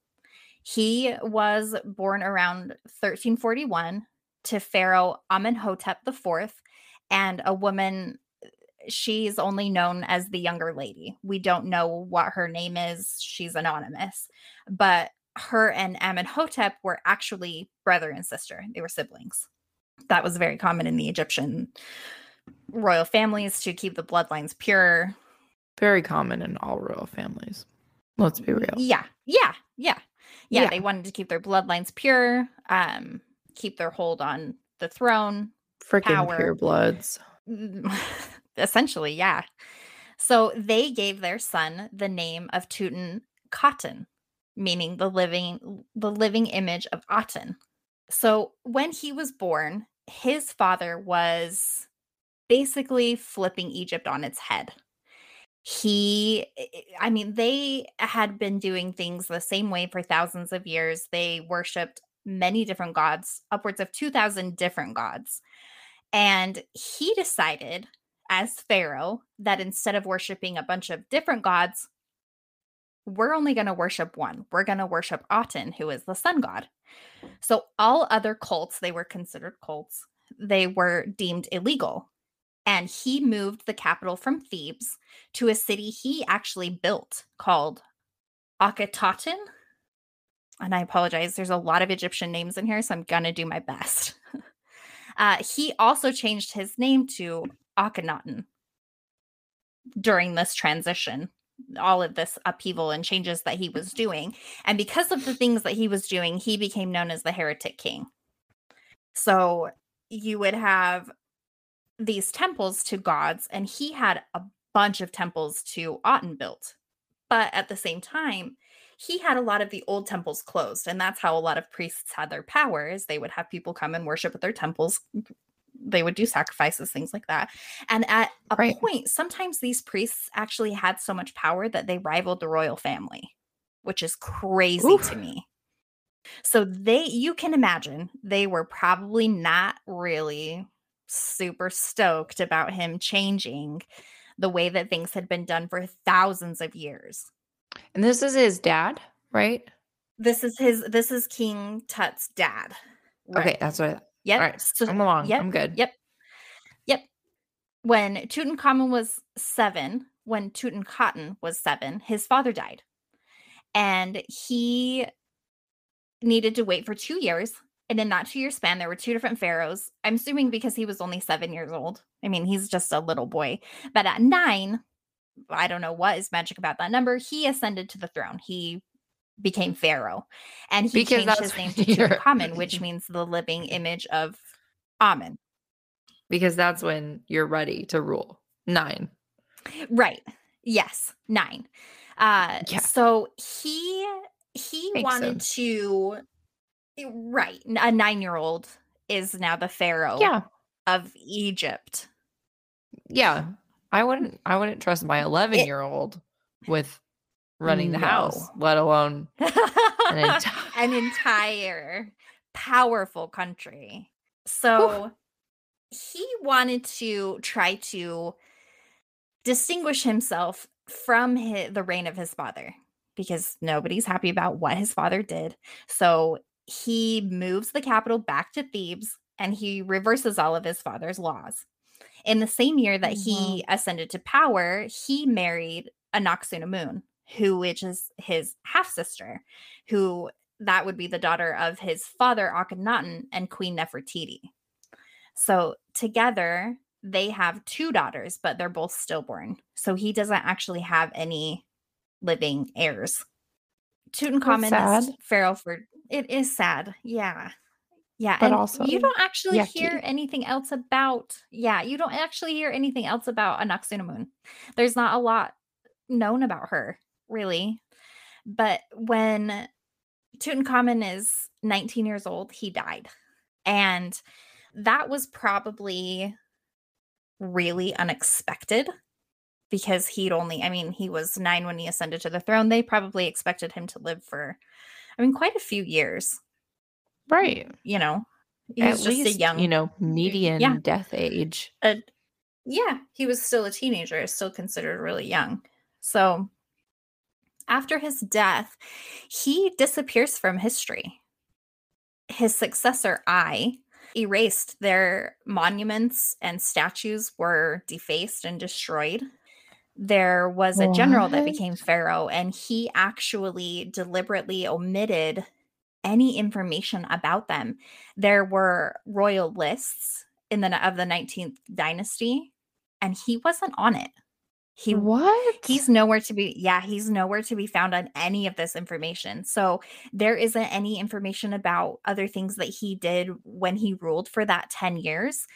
Speaker 1: He was born around 1341 to Pharaoh Amenhotep IV and a woman she's only known as the younger lady. We don't know what her name is. She's anonymous. But her and Amenhotep were actually brother and sister. They were siblings. That was very common in the Egyptian royal families to keep the bloodlines pure.
Speaker 2: Very common in all royal families. Let's be real.
Speaker 1: Yeah. Yeah. Yeah. Yeah,
Speaker 2: Yeah.
Speaker 1: they wanted to keep their bloodlines pure. Um keep their hold on the throne.
Speaker 2: Freaking pure bloods.
Speaker 1: Essentially, yeah. So they gave their son the name of Tutankhaten, meaning the living the living image of Aten. So when he was born, his father was basically flipping Egypt on its head. He, eh, eh, I mean, they had been doing things the same way for thousands of years. They worshiped many different gods, upwards of 2,000 different gods. And he decided, as Pharaoh, that instead of worshiping a bunch of different gods, we're only going to worship one. We're going to worship Aten, who is the sun god. So all other cults, they were considered cults, they were deemed illegal. And he moved the capital from Thebes to a city he actually built called Akhetaten. And I apologize, there's a lot of Egyptian names in here, so I'm going to do my best. uh, he also changed his name to Akhenaten during this transition all of this upheaval and changes that he was mm-hmm. doing. And because of the things that he was doing, he became known as the heretic king. So you would have these temples to gods, and he had a bunch of temples to Aten built. But at the same time, he had a lot of the old temples closed, and that's how a lot of priests had their powers. They would have people come and worship at their temples they would do sacrifices, things like that. And at a right. point, sometimes these priests actually had so much power that they rivaled the royal family, which is crazy Oof. to me. So they you can imagine they were probably not really super stoked about him changing the way that things had been done for thousands of years.
Speaker 2: And this is his dad, right?
Speaker 1: This is his this is King Tut's dad.
Speaker 2: Right. Okay, that's what
Speaker 1: Yep.
Speaker 2: All right. So, I'm along.
Speaker 1: Yep.
Speaker 2: I'm good.
Speaker 1: Yep. Yep. When Tutankhamun was seven, when Tutankhaten was seven, his father died. And he needed to wait for two years. And in that two year span, there were two different pharaohs. I'm assuming because he was only seven years old. I mean, he's just a little boy. But at nine, I don't know what is magic about that number. He ascended to the throne. He became Pharaoh. And he because changed his name to Tutankhamun, which means the living image of Amen.
Speaker 2: Because that's when you're ready to rule. Nine.
Speaker 1: Right. Yes. Nine. Uh yeah. so he he Makes wanted sense. to eh, right. A nine year old is now the Pharaoh
Speaker 2: yeah.
Speaker 1: of Egypt.
Speaker 2: Yeah. I wouldn't I wouldn't trust my 11 year old with running the no. house, let alone
Speaker 1: an, enti- an entire powerful country. So Ooh. he wanted to try to distinguish himself from his, the reign of his father because nobody's happy about what his father did. So he moves the capital back to Thebes and he reverses all of his father's laws. In the same year that he mm-hmm. ascended to power, he married Anck-su-namun, who which is his half sister, who that would be the daughter of his father Akhenaten and Queen Nefertiti. So together they have two daughters, but they're both stillborn. So he doesn't actually have any living heirs. Tutankhamun is pharaoh for it is sad. Yeah. Yeah,
Speaker 2: but and also
Speaker 1: you don't actually yucky. hear anything else about yeah, you don't actually hear anything else about Anck-su-namun. There's not a lot known about her really. But when Tutankhamun is 19 years old, he died. And that was probably really unexpected because he'd only, I mean, he was nine when he ascended to the throne. They probably expected him to live for, I mean, quite a few years.
Speaker 2: Right.
Speaker 1: You know, he At was least, a young,
Speaker 2: you know, median yeah. death age.
Speaker 1: Uh, yeah, he was still a teenager, still considered really young. So after his death, he disappears from history. His successor, I, erased their monuments and statues were defaced and destroyed. There was a general that became pharaoh, and he actually deliberately omitted any information about them. There were royal lists in the of the 19th dynasty, and he wasn't on it. He
Speaker 2: what?
Speaker 1: He's nowhere to be. Yeah, he's nowhere to be found on any of this information. So there isn't any information about other things that he did when he ruled for that 10 years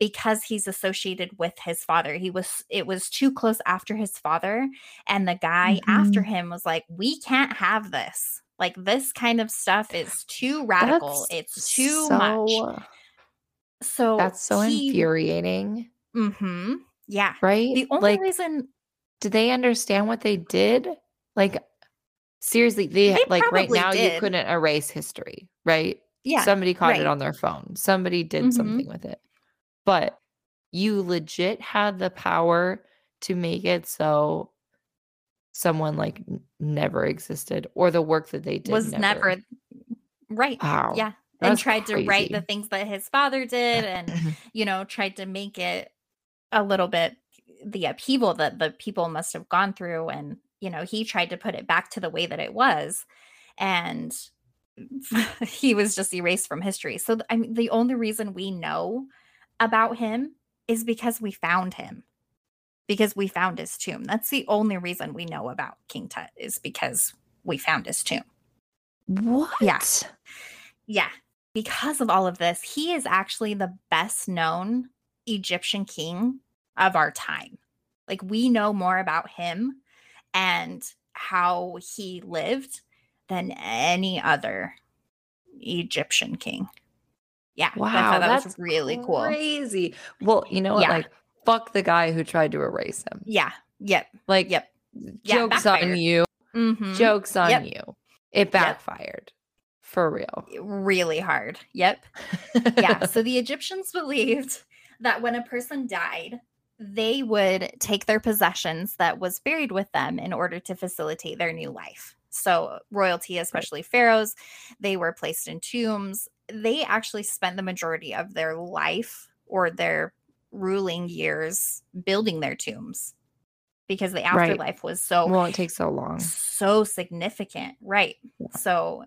Speaker 1: because he's associated with his father. He was, it was too close after his father. And the guy after
Speaker 2: Mhm.
Speaker 1: him was like, we can't have this. Like, this kind of stuff is too radical.
Speaker 2: That's
Speaker 1: it's too much.
Speaker 2: so-
Speaker 1: So
Speaker 2: That's so
Speaker 1: he,
Speaker 2: infuriating,
Speaker 1: hmm Yeah.
Speaker 2: right?
Speaker 1: The only
Speaker 2: like,
Speaker 1: reason
Speaker 2: do they understand what they did? Like, seriously, they,
Speaker 1: They
Speaker 2: like right now you couldn't erase history, right?
Speaker 1: yeah.
Speaker 2: Somebody caught it on their phone. Somebody did
Speaker 1: Mhm.
Speaker 2: something with it. But you legit had the power to make it so someone like n- never existed or the work that they did
Speaker 1: was never, right.
Speaker 2: Wow.
Speaker 1: Yeah. And tried to write the things that his father did and, you know, tried to make it a little bit the upheaval that the people must have gone through. And, you know, he tried to put it back to the way that it was. And he was just erased from history. So, I mean, the only reason we know about him is because we found him, because we found his tomb. That's the only reason we know about King Tut is because we found his tomb.
Speaker 2: what?
Speaker 1: Yeah. Because of all of this, he is actually the best known Egyptian king of our time. Like, we know more about him and how he lived than any other Egyptian king. Yeah.
Speaker 2: Wow,
Speaker 1: that
Speaker 2: that's
Speaker 1: was really cool.
Speaker 2: Crazy. Well, you know what?
Speaker 1: Yeah.
Speaker 2: Like, fuck the guy who tried to erase him.
Speaker 1: Yeah. Yep.
Speaker 2: Like,
Speaker 1: Yep. Yeah,
Speaker 2: jokes on you.
Speaker 1: Mm-hmm.
Speaker 2: Jokes on
Speaker 1: Yep.
Speaker 2: you. It backfired for real.
Speaker 1: Really hard. Yep. yeah. So the Egyptians believed that when a person died, they would take their possessions that was buried with them in order to facilitate their new life. So royalty, especially pharaohs, they were placed in tombs. They actually spent the majority of their life or their ruling years building their tombs because the
Speaker 2: Right.
Speaker 1: afterlife was so
Speaker 2: well, it takes so long.
Speaker 1: so significant, right?
Speaker 2: Yeah.
Speaker 1: So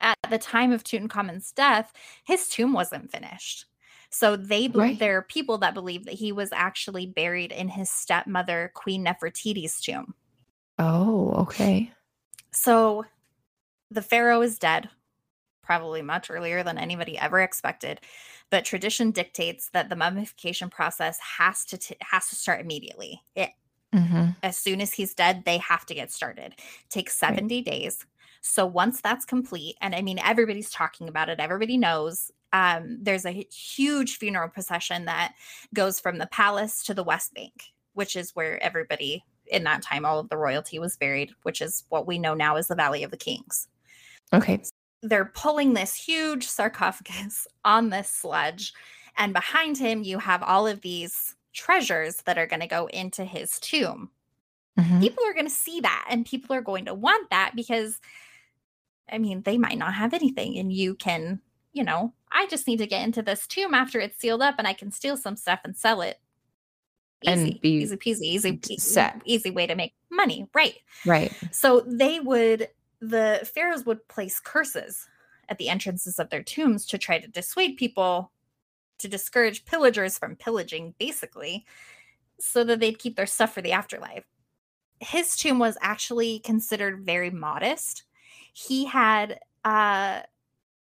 Speaker 1: at the time of Tutankhamun's death, his tomb wasn't finished. So they
Speaker 2: Right.
Speaker 1: there are people that believe that he was actually buried in his stepmother Queen Nefertiti's tomb.
Speaker 2: Oh, okay.
Speaker 1: So the pharaoh is dead, probably much earlier than anybody ever expected. But tradition dictates that the mummification process has to t- has to start immediately. It
Speaker 2: hmm
Speaker 1: as soon as he's dead, they have to get started. Takes 70 days. So once that's complete, and I mean, everybody's talking about it, everybody knows. Um, there's a huge funeral procession that goes from the palace to the West Bank, which is where everybody in that time, all of the royalty was buried, which is what we know now as the Valley of the Kings.
Speaker 2: Okay.
Speaker 1: They're pulling this huge sarcophagus on this sledge, and behind him, you have all of these treasures that are going to go into his tomb
Speaker 2: Mhm.
Speaker 1: people are going to see that and people are going to want that because i mean they might not have anything and you can you know i just need to get into this tomb after it's sealed up and i can steal some stuff and sell it
Speaker 2: And
Speaker 1: easy
Speaker 2: be
Speaker 1: easy peasy easy
Speaker 2: set.
Speaker 1: easy way to make money right
Speaker 2: Right.
Speaker 1: so they would the pharaohs would place curses at the entrances of their tombs to try to dissuade people to discourage pillagers from pillaging basically so that they'd keep their stuff for the afterlife his tomb was actually considered very modest he had uh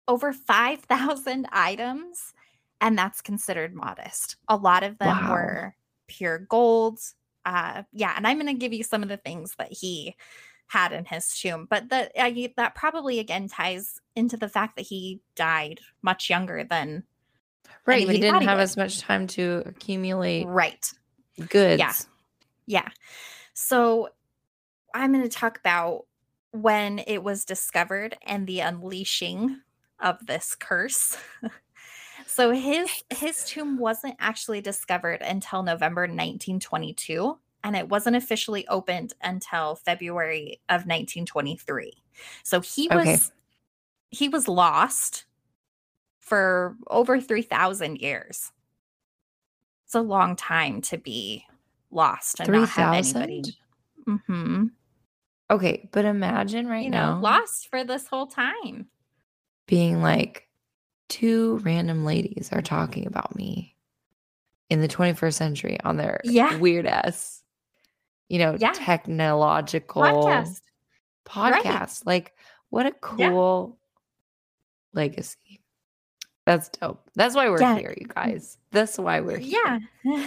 Speaker 1: over 5000 items and that's considered modest a lot of them
Speaker 2: Wow.
Speaker 1: were pure gold uh yeah and i'm going to give you some of the things that he had in his tomb but that I, that probably again ties into the fact that he died much younger than
Speaker 2: Right. He didn't
Speaker 1: he
Speaker 2: have
Speaker 1: would.
Speaker 2: as much time to accumulate
Speaker 1: right
Speaker 2: goods.
Speaker 1: Yeah, yeah. So I'm going to talk about when it was discovered and the unleashing of this curse. so his his tomb wasn't actually discovered until November 1922 and it wasn't officially opened until February of 1923. So he was
Speaker 2: Okay.
Speaker 1: he was lost for over 3000 years. It's a long time to be lost and
Speaker 2: Three
Speaker 1: not have anybody. hmm
Speaker 2: Okay, but imagine right
Speaker 1: You know,
Speaker 2: now
Speaker 1: lost for this whole time.
Speaker 2: Being like, two random ladies are talking about me in the 21st century on their
Speaker 1: Yeah.
Speaker 2: weird ass you know,
Speaker 1: Yeah.
Speaker 2: technological
Speaker 1: Podcast.
Speaker 2: podcast.
Speaker 1: Right.
Speaker 2: Like, what a
Speaker 1: Yeah.
Speaker 2: cool legacy. That's dope. That's why we're
Speaker 1: Yeah.
Speaker 2: here, you guys. That's why we're here.
Speaker 1: Yeah.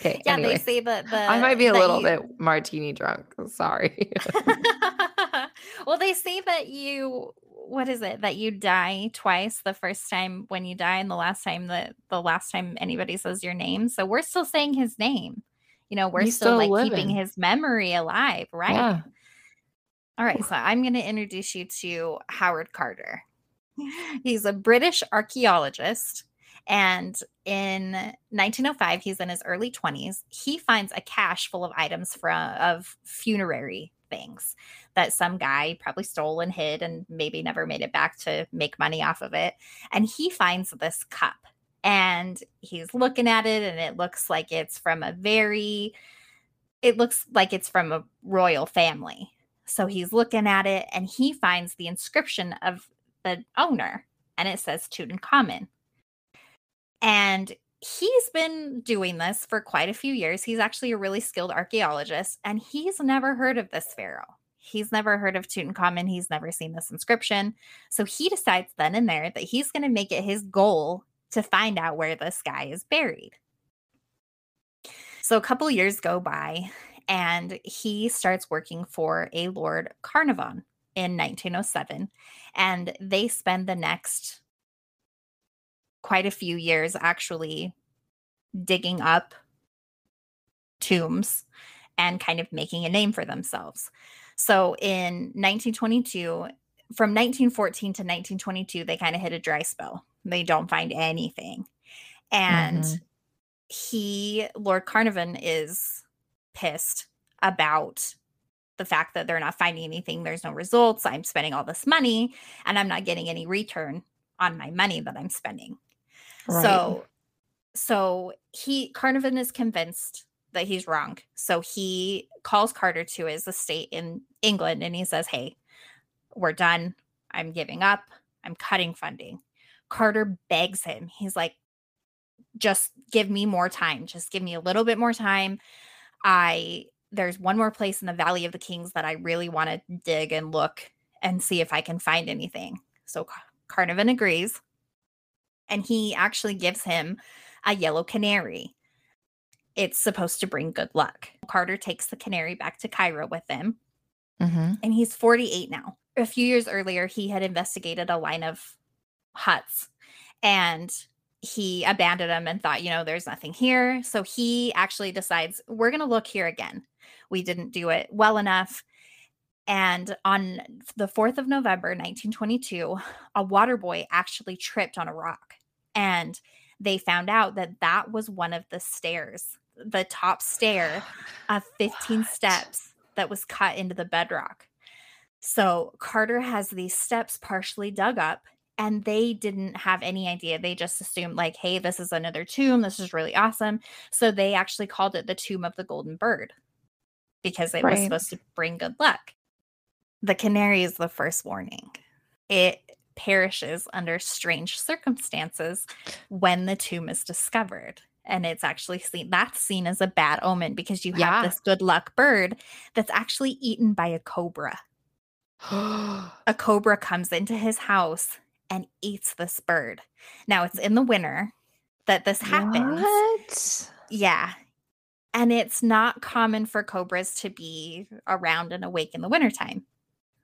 Speaker 2: Okay.
Speaker 1: yeah,
Speaker 2: anyway.
Speaker 1: they say that the
Speaker 2: I might be a little
Speaker 1: you-
Speaker 2: bit martini drunk. Sorry.
Speaker 1: well, they say that you what is it that you die twice the first time when you die and the last time that the last time anybody says your name? So we're still saying his name. You know we're
Speaker 2: He's
Speaker 1: still,
Speaker 2: still
Speaker 1: like keeping his memory alive right?
Speaker 2: Yeah.
Speaker 1: all right so i'm going to introduce you to howard carter. He's a british archaeologist and in 1905 he's in his early 20s he finds a cache full of items from of funerary things that some guy probably stole and hid and maybe never made it back to make money off of it. And he finds this cup and he's looking at it and it looks like it's from a very it looks like it's from a royal family. So he's looking at it and he finds the inscription of the owner and it says Tutankhamun. And he's been doing this for quite a few years. He's actually a really skilled archaeologist, and he's never heard of this pharaoh. He's never heard of Tutankhamun. He's never seen this inscription. So he decides then and there that he's going to make it his goal to find out where this guy is buried. So a couple years go by, and he starts working for a Lord Carnarvon in 1907. And they spend the next quite a few years actually digging up tombs and kind of making a name for themselves. So in 1922, from 1914 to 1922, they kind of hit a dry spell. They don't find anything. And
Speaker 2: Mhm.
Speaker 1: he, Lord Carnarvon, is pissed about the fact that they're not finding anything. There's no results. I'm spending all this money and I'm not getting any return on my money that I'm spending.
Speaker 2: Right.
Speaker 1: So so he Carnarvon is convinced that he's wrong. So he calls Carter to his estate in England and he says, Hey, we're done. I'm giving up. I'm cutting funding. Carter begs him. He's like, just give me more time. Just give me a little bit more time. I there's one more place in the Valley of the Kings that I really want to dig and look and see if I can find anything. So Car- Carnarvon agrees. And he actually gives him a yellow canary. It's supposed to bring good luck. Carter takes the canary back to Cairo with him
Speaker 2: Mhm.
Speaker 1: and he's 48 now. A few years earlier, he had investigated a line of huts and he abandoned them and thought, you know, there's nothing here. So he actually decides, we're going to look here again. We didn't do it well enough. And on the 4th of November, 1922, a water boy actually tripped on a rock. And they found out that that was one of the stairs, the top stair of 15
Speaker 2: What?
Speaker 1: steps that was cut into the bedrock. So Carter has these steps partially dug up, and they didn't have any idea. They just assumed, like, hey, this is another tomb. This is really awesome. So they actually called it the Tomb of the Golden Bird because it was supposed to bring good luck. The canary is the first warning. It perishes under strange circumstances when the tomb is discovered. And it's actually seen that's seen as a bad omen because you have
Speaker 2: Yeah.
Speaker 1: this good luck bird that's actually eaten by a cobra. A cobra comes into his house and eats this bird. Now it's in the winter that this happens.
Speaker 2: What?
Speaker 1: Yeah. And it's not common for cobras to be around and awake in the wintertime.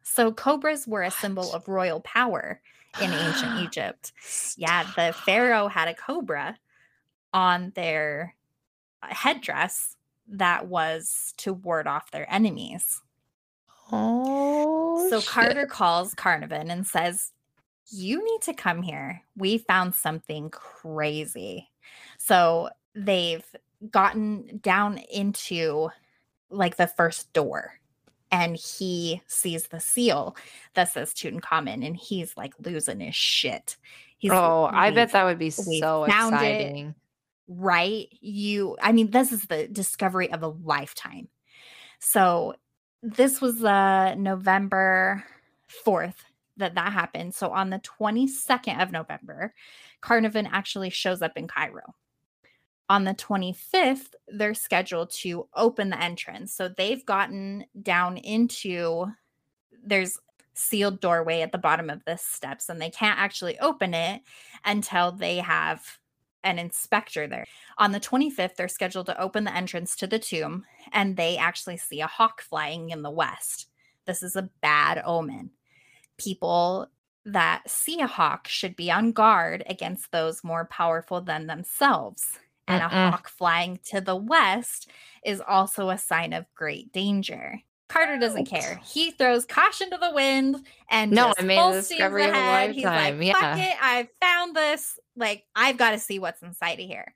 Speaker 1: So cobras were a symbol of royal power in ancient Egypt. Yeah, the pharaoh had a cobra on their uh, headdress that was to ward off their enemies.
Speaker 2: Oh,
Speaker 1: so
Speaker 2: shit.
Speaker 1: Carter calls Carnarvon and says, You need to come here. We found something crazy. So they've gotten down into like the first door and he sees the seal that says Tutankhamun and he's like losing his shit. He's
Speaker 2: Oh, I bet that would be so
Speaker 1: found it.
Speaker 2: exciting.
Speaker 1: right you i mean this is the discovery of a lifetime so this was uh november 4th that that happened so on the 22nd of november carnarvon actually shows up in cairo On the 25th, they're scheduled to open the entrance. So they've gotten down into there's sealed doorway at the bottom of the steps and they can't actually open it until they have an inspector there. On the 25th, they're scheduled to open the entrance to the tomb and they actually see a hawk flying in the west. This is a bad omen. People that see a hawk should be on guard against those more powerful than themselves. And a
Speaker 2: Mm-mm.
Speaker 1: hawk flying to the west is also a sign of great danger. Carter doesn't care. He throws caution to the wind and
Speaker 2: No,
Speaker 1: just
Speaker 2: I made
Speaker 1: full
Speaker 2: the discovery of a.
Speaker 1: He's like,
Speaker 2: lifetime,
Speaker 1: "Fuck
Speaker 2: yeah.
Speaker 1: it! I've found this. Like, I've got to see what's inside of here."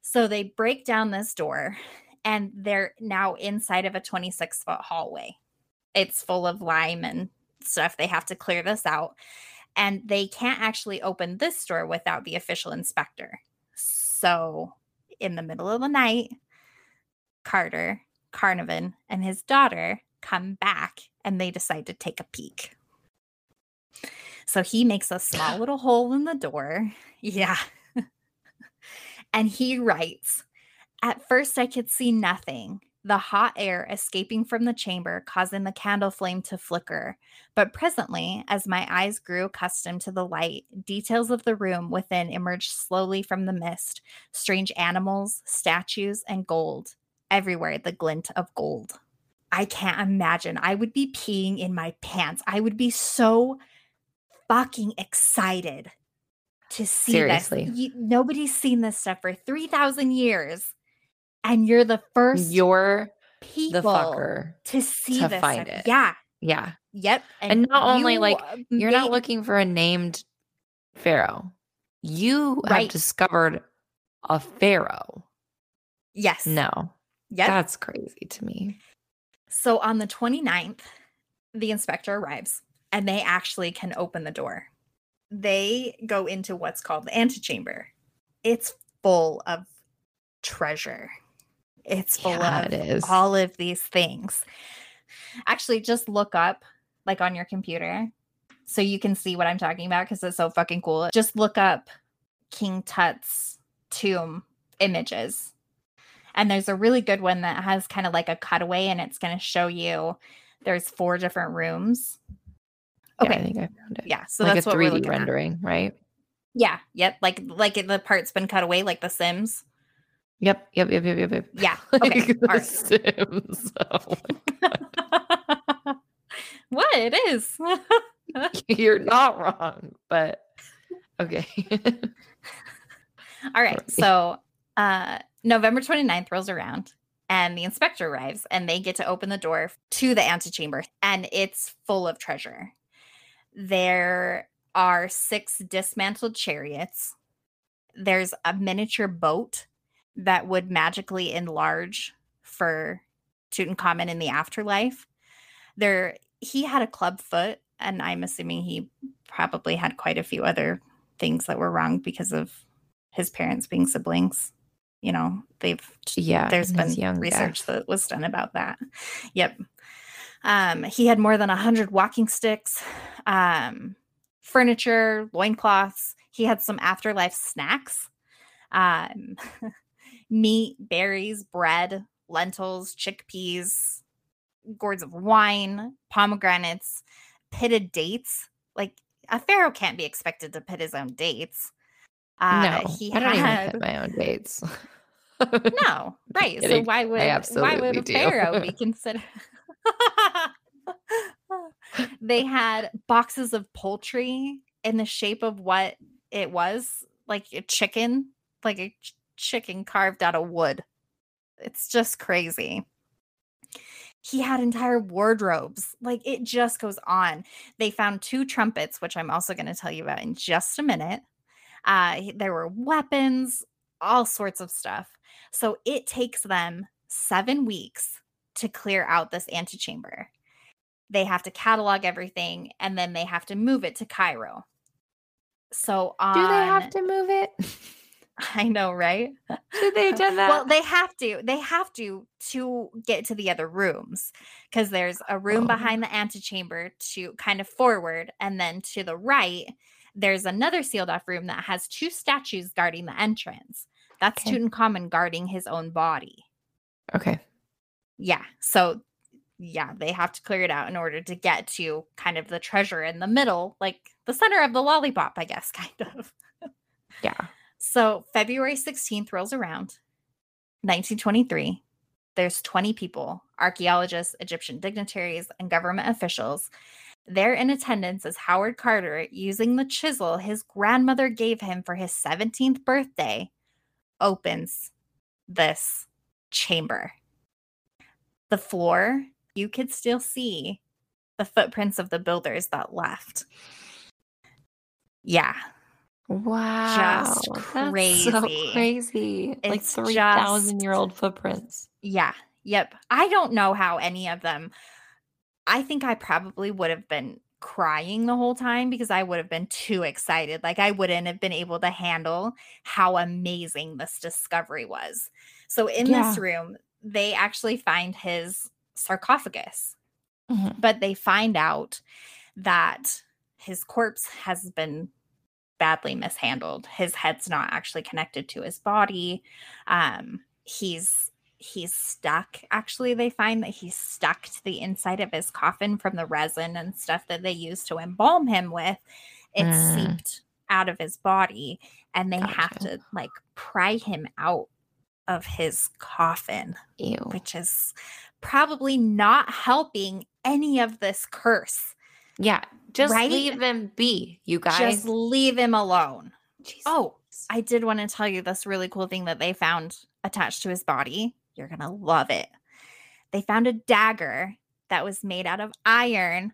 Speaker 1: So they break down this door, and they're now inside of a 26 foot hallway. It's full of lime and stuff. They have to clear this out, and they can't actually open this door without the official inspector. So, in the middle of the night, Carter, Carnarvon, and his daughter come back and they decide to take a peek. So he makes a small little hole in the door. Yeah. and he writes At first, I could see nothing. The hot air escaping from the chamber causing the candle flame to flicker. But presently, as my eyes grew accustomed to the light, details of the room within emerged slowly from the mist strange animals, statues, and gold everywhere the glint of gold. I can't imagine. I would be peeing in my pants. I would be so fucking excited to see
Speaker 2: Seriously.
Speaker 1: this. You, nobody's seen this stuff for 3,000 years. And you're the first
Speaker 2: You're
Speaker 1: people
Speaker 2: the fucker.
Speaker 1: to see
Speaker 2: to
Speaker 1: this.
Speaker 2: find
Speaker 1: stuff.
Speaker 2: it.
Speaker 1: Yeah.
Speaker 2: Yeah.
Speaker 1: Yep.
Speaker 2: And not only, like, You're not looking for a named pharaoh. You
Speaker 1: Right.
Speaker 2: have discovered a pharaoh.
Speaker 1: Yes.
Speaker 2: No.
Speaker 1: Yep.
Speaker 2: That's crazy to me.
Speaker 1: So on the 29th, the inspector arrives and they actually can open the door. They go into what's called the antechamber. It's full of treasure. It's full
Speaker 2: Yeah,
Speaker 1: of
Speaker 2: it
Speaker 1: all of these things. Actually, just look up like on your computer so you can see what I'm talking about because it's so fucking cool. Just look up King Tut's tomb images. And there's a really good one that has kind of like a cutaway and it's going to show you there's four different rooms.
Speaker 2: Yeah,
Speaker 1: Okay.
Speaker 2: I think I found it.
Speaker 1: Yeah, so
Speaker 2: like
Speaker 1: that's
Speaker 2: a
Speaker 1: what we're
Speaker 2: 3D
Speaker 1: looking at.
Speaker 2: rendering, right?
Speaker 1: Yeah, yep, like like the part's been cut away like the Sims.
Speaker 2: Yep. Yep. Yep. Yep. Yep. yep.
Speaker 1: Yeah.
Speaker 2: Like
Speaker 1: Okay. All right.
Speaker 2: Sims. Oh
Speaker 1: what it is.
Speaker 2: You're not wrong, but okay.
Speaker 1: All right. So uh November 29th rolls around and the inspector arrives and they get to open the door to the antechamber and it's full of treasure. There are six dismantled chariots. There's a miniature boat that would magically enlarge for Tutankhamun in the afterlife. There he had a club foot and I'm assuming he probably had quite a few other things that were wrong because of his parents being siblings. You know, they've
Speaker 2: yeah.
Speaker 1: There's been research
Speaker 2: death.
Speaker 1: that was done about that. Yep. Um, he had more than a hundred walking sticks, um, furniture, loincloths. He had some afterlife snacks, um, meat, berries, bread, lentils, chickpeas, gourds of wine, pomegranates, pitted dates. Like a pharaoh can't be expected to pit his own dates. Uh,
Speaker 2: no,
Speaker 1: he
Speaker 2: I don't
Speaker 1: had
Speaker 2: even hit my own dates.
Speaker 1: no, right. So why would why would a pharaoh be considered? they had boxes of poultry in the shape of what it was, like a chicken, like a ch- chicken carved out of wood. It's just crazy. He had entire wardrobes. Like it just goes on. They found two trumpets, which I'm also going to tell you about in just a minute. Uh, there were weapons, all sorts of stuff. So it takes them seven weeks to clear out this antechamber. They have to catalog everything and then they have to move it to Cairo. So on,
Speaker 2: Do they have to move it?
Speaker 1: I know, right?
Speaker 2: Should they have done that?
Speaker 1: Well, they have to. They have to to get to the other rooms because there's a room
Speaker 2: Oh.
Speaker 1: behind the antechamber to kind of forward, and then to the right, there's another sealed off room that has two statues guarding the entrance. That's
Speaker 2: Okay.
Speaker 1: Tutankhamun guarding his own body.
Speaker 2: Okay.
Speaker 1: Yeah. So, yeah, they have to clear it out in order to get to kind of the treasure in the middle, like the center of the lollipop, I guess, kind of.
Speaker 2: Yeah.
Speaker 1: So, February 16th rolls around, 1923. There's 20 people, archaeologists, Egyptian dignitaries, and government officials. They're in attendance as Howard Carter, using the chisel his grandmother gave him for his 17th birthday, opens this chamber. The floor, you could still see the footprints of the builders that left. Yeah.
Speaker 2: Wow.
Speaker 1: Just
Speaker 2: That's so
Speaker 1: crazy.
Speaker 2: crazy. like
Speaker 1: It's
Speaker 2: 3,000 year old footprints.
Speaker 1: Yeah. Yep. I don't know how any of them. I think I probably would have been crying the whole time because I would have been too excited. Like I wouldn't have been able to handle how amazing this discovery was. So in
Speaker 2: Yeah.
Speaker 1: this room, they actually find his sarcophagus,
Speaker 2: Mhm.
Speaker 1: but they find out that his corpse has been badly mishandled. His head's not actually connected to his body. Um, he's he's stuck. Actually, they find that he's stuck to the inside of his coffin from the resin and stuff that they use to embalm him with. It's
Speaker 2: Mm.
Speaker 1: seeped out of his body, and they have to like pry him out of his coffin
Speaker 2: Ew.
Speaker 1: which is probably not helping any of this curse.
Speaker 2: Yeah. Just
Speaker 1: Right?
Speaker 2: leave him be, you guys.
Speaker 1: Just leave him alone.
Speaker 2: Oh, Jesus.
Speaker 1: Oh, I did want to tell you this really cool thing that they found attached to his body. You're going to love it. They found a dagger that was made out of iron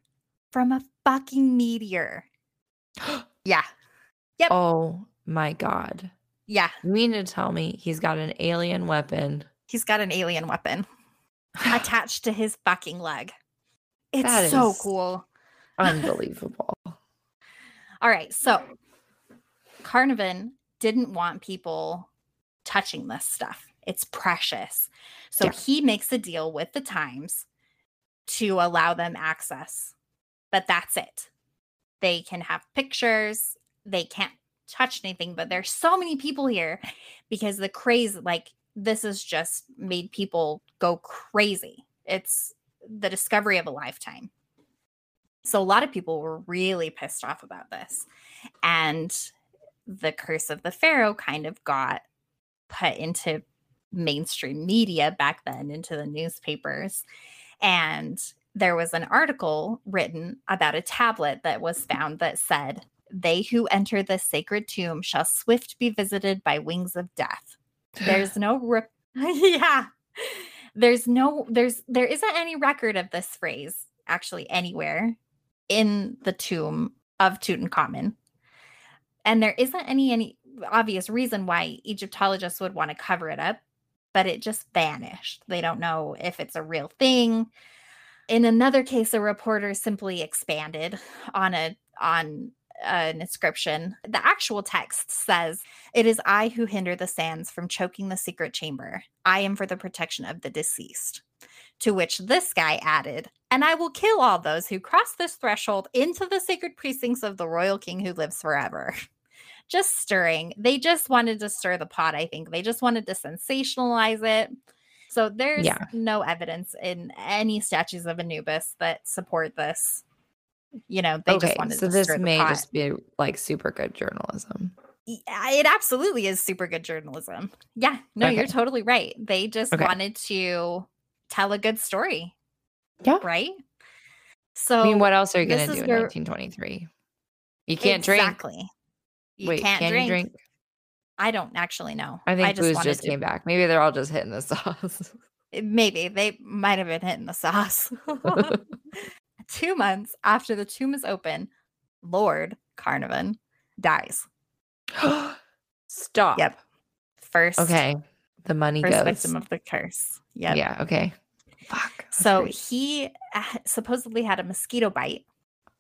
Speaker 1: from a fucking meteor. Yeah. Yep.
Speaker 2: oh my God.
Speaker 1: Yeah.
Speaker 2: You mean to tell me he's got an alien weapon?
Speaker 1: He's got an alien weapon attached to his fucking leg. It's
Speaker 2: That
Speaker 1: so cool.
Speaker 2: Unbelievable.
Speaker 1: All right. So Carnarvon didn't want people touching this stuff. It's precious. So
Speaker 2: Yeah.
Speaker 1: he makes a deal with the Times to allow them access. But that's it. They can have pictures. They can't touch anything, but there's so many people here because the craze like this has just made people go crazy. It's the discovery of a lifetime. So a lot of people were really pissed off about this. And the curse of the pharaoh kind of got put into mainstream media back then into the newspapers. And there was an article written about a tablet that was found that said, They who enter the sacred tomb shall swift be visited by wings of death. There's no re- yeah. There's no there's there isn't any record of this phrase actually anywhere in the tomb of Tutankhamun. And there isn't any any obvious reason why Egyptologists would want to cover it up, but it just vanished. They don't know if it's a real thing. In another case, a reporter simply expanded on a on an inscription. The actual text says, It is I who hinder the sands from choking the secret chamber. I am for the protection of the deceased. To which this guy added, And I will kill all those who cross this threshold into the sacred precincts of the royal king who lives forever. just stirring. They just wanted to stir the pot, I think. They just wanted to sensationalize it. So there's
Speaker 2: Yeah.
Speaker 1: no evidence in any statues of Anubis that support this. You know, they
Speaker 2: okay,
Speaker 1: just wanted
Speaker 2: so
Speaker 1: to
Speaker 2: this
Speaker 1: stir the
Speaker 2: may
Speaker 1: pot.
Speaker 2: just be like super good journalism.
Speaker 1: Y- uh, it absolutely is super good journalism. Yeah, no, you're totally right. They just
Speaker 2: Okay.
Speaker 1: wanted to tell a good story,
Speaker 2: Yeah.
Speaker 1: right? So
Speaker 2: I mean, what else are you going to do in
Speaker 1: where-
Speaker 2: 1923? You can't drink.
Speaker 1: exactly. You
Speaker 2: Wait,
Speaker 1: can't
Speaker 2: can
Speaker 1: drink.
Speaker 2: you drink?
Speaker 1: I don't actually know.
Speaker 2: I think I
Speaker 1: just
Speaker 2: booze just
Speaker 1: to-
Speaker 2: came back. Maybe they're all just hitting the sauce.
Speaker 1: Eh, maybe they might have been hitting the sauce. Two months after the tomb is open, Lord Carnarvon dies.
Speaker 2: Stop.
Speaker 1: Yep. First,
Speaker 2: Okay. The money
Speaker 1: first
Speaker 2: goes.
Speaker 1: victim of the curse. Yep.
Speaker 2: Yeah. Okay. Fuck.
Speaker 1: So
Speaker 2: great.
Speaker 1: he uh, supposedly had a mosquito bite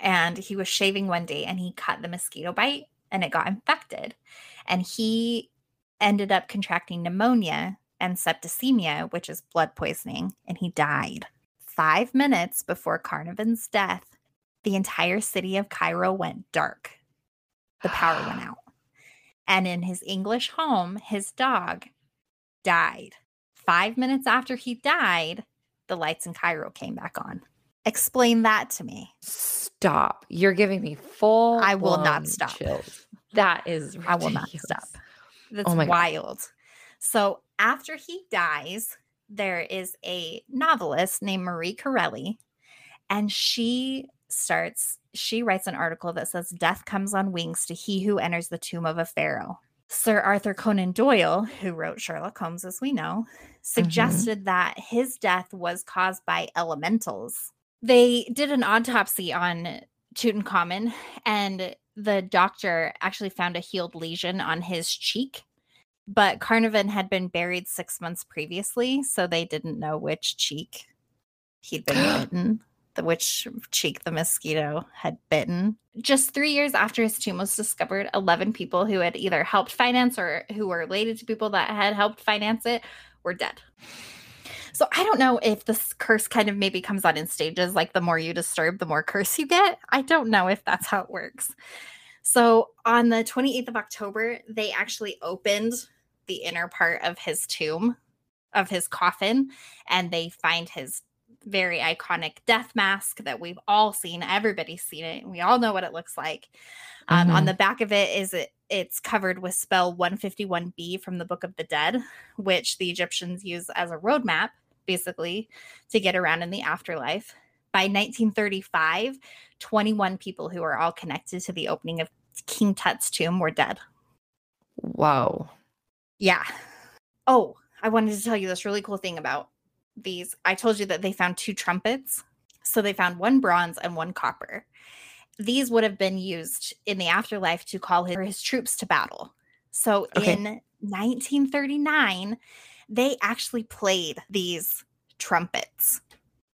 Speaker 1: and he was shaving one day and he cut the mosquito bite and it got infected. And he ended up contracting pneumonia and septicemia, which is blood poisoning, and he died. Five minutes before Carnarvon's death, the entire city of Cairo went dark. The power went out. And in his English home, his dog died. Five minutes after he died, the lights in Cairo came back on. Explain that to me.
Speaker 2: Stop. You're giving me full.
Speaker 1: I will not stop.
Speaker 2: Chills. That is.
Speaker 1: I will not stop. That's
Speaker 2: Oh my God.
Speaker 1: wild. So after he dies, there is a novelist named Marie Corelli, and she starts, she writes an article that says, Death comes on wings to he who enters the tomb of a pharaoh. Sir Arthur Conan Doyle, who wrote Sherlock Holmes, as we know, mm-hmm. suggested that his death was caused by elementals. They did an autopsy on Tutankhamun, and the doctor actually found a healed lesion on his cheek. But Carnarvon had been buried six months previously, so they didn't know which cheek he'd been bitten, which cheek the mosquito had bitten. Just three years after his tomb was discovered, 11 people who had either helped finance or who were related to people that had helped finance it were dead. So I don't know if this curse kind of maybe comes on in stages, like the more you disturb, the more curse you get. I don't know if that's how it works. So on the 28th of October, they actually opened the inner part of his tomb, of his coffin, and they find his very iconic death mask that we've all seen. Everybody's seen it. And we all know what it looks like. Um, On
Speaker 2: Mhm.
Speaker 1: the back of it is it it's covered with spell 151b from the Book of the Dead, which the Egyptians use as a roadmap, basically, to get around in the afterlife. By 1935, 21 people who are all connected to the opening of King Tut's tomb were dead.
Speaker 2: Whoa.
Speaker 1: Yeah. Oh, I wanted to tell you this really cool thing about these. I told you that they found two trumpets. So they found one bronze and one copper. These would have been used in the afterlife to call his, his troops to battle. So
Speaker 2: Okay.
Speaker 1: in 1939, they actually played these trumpets.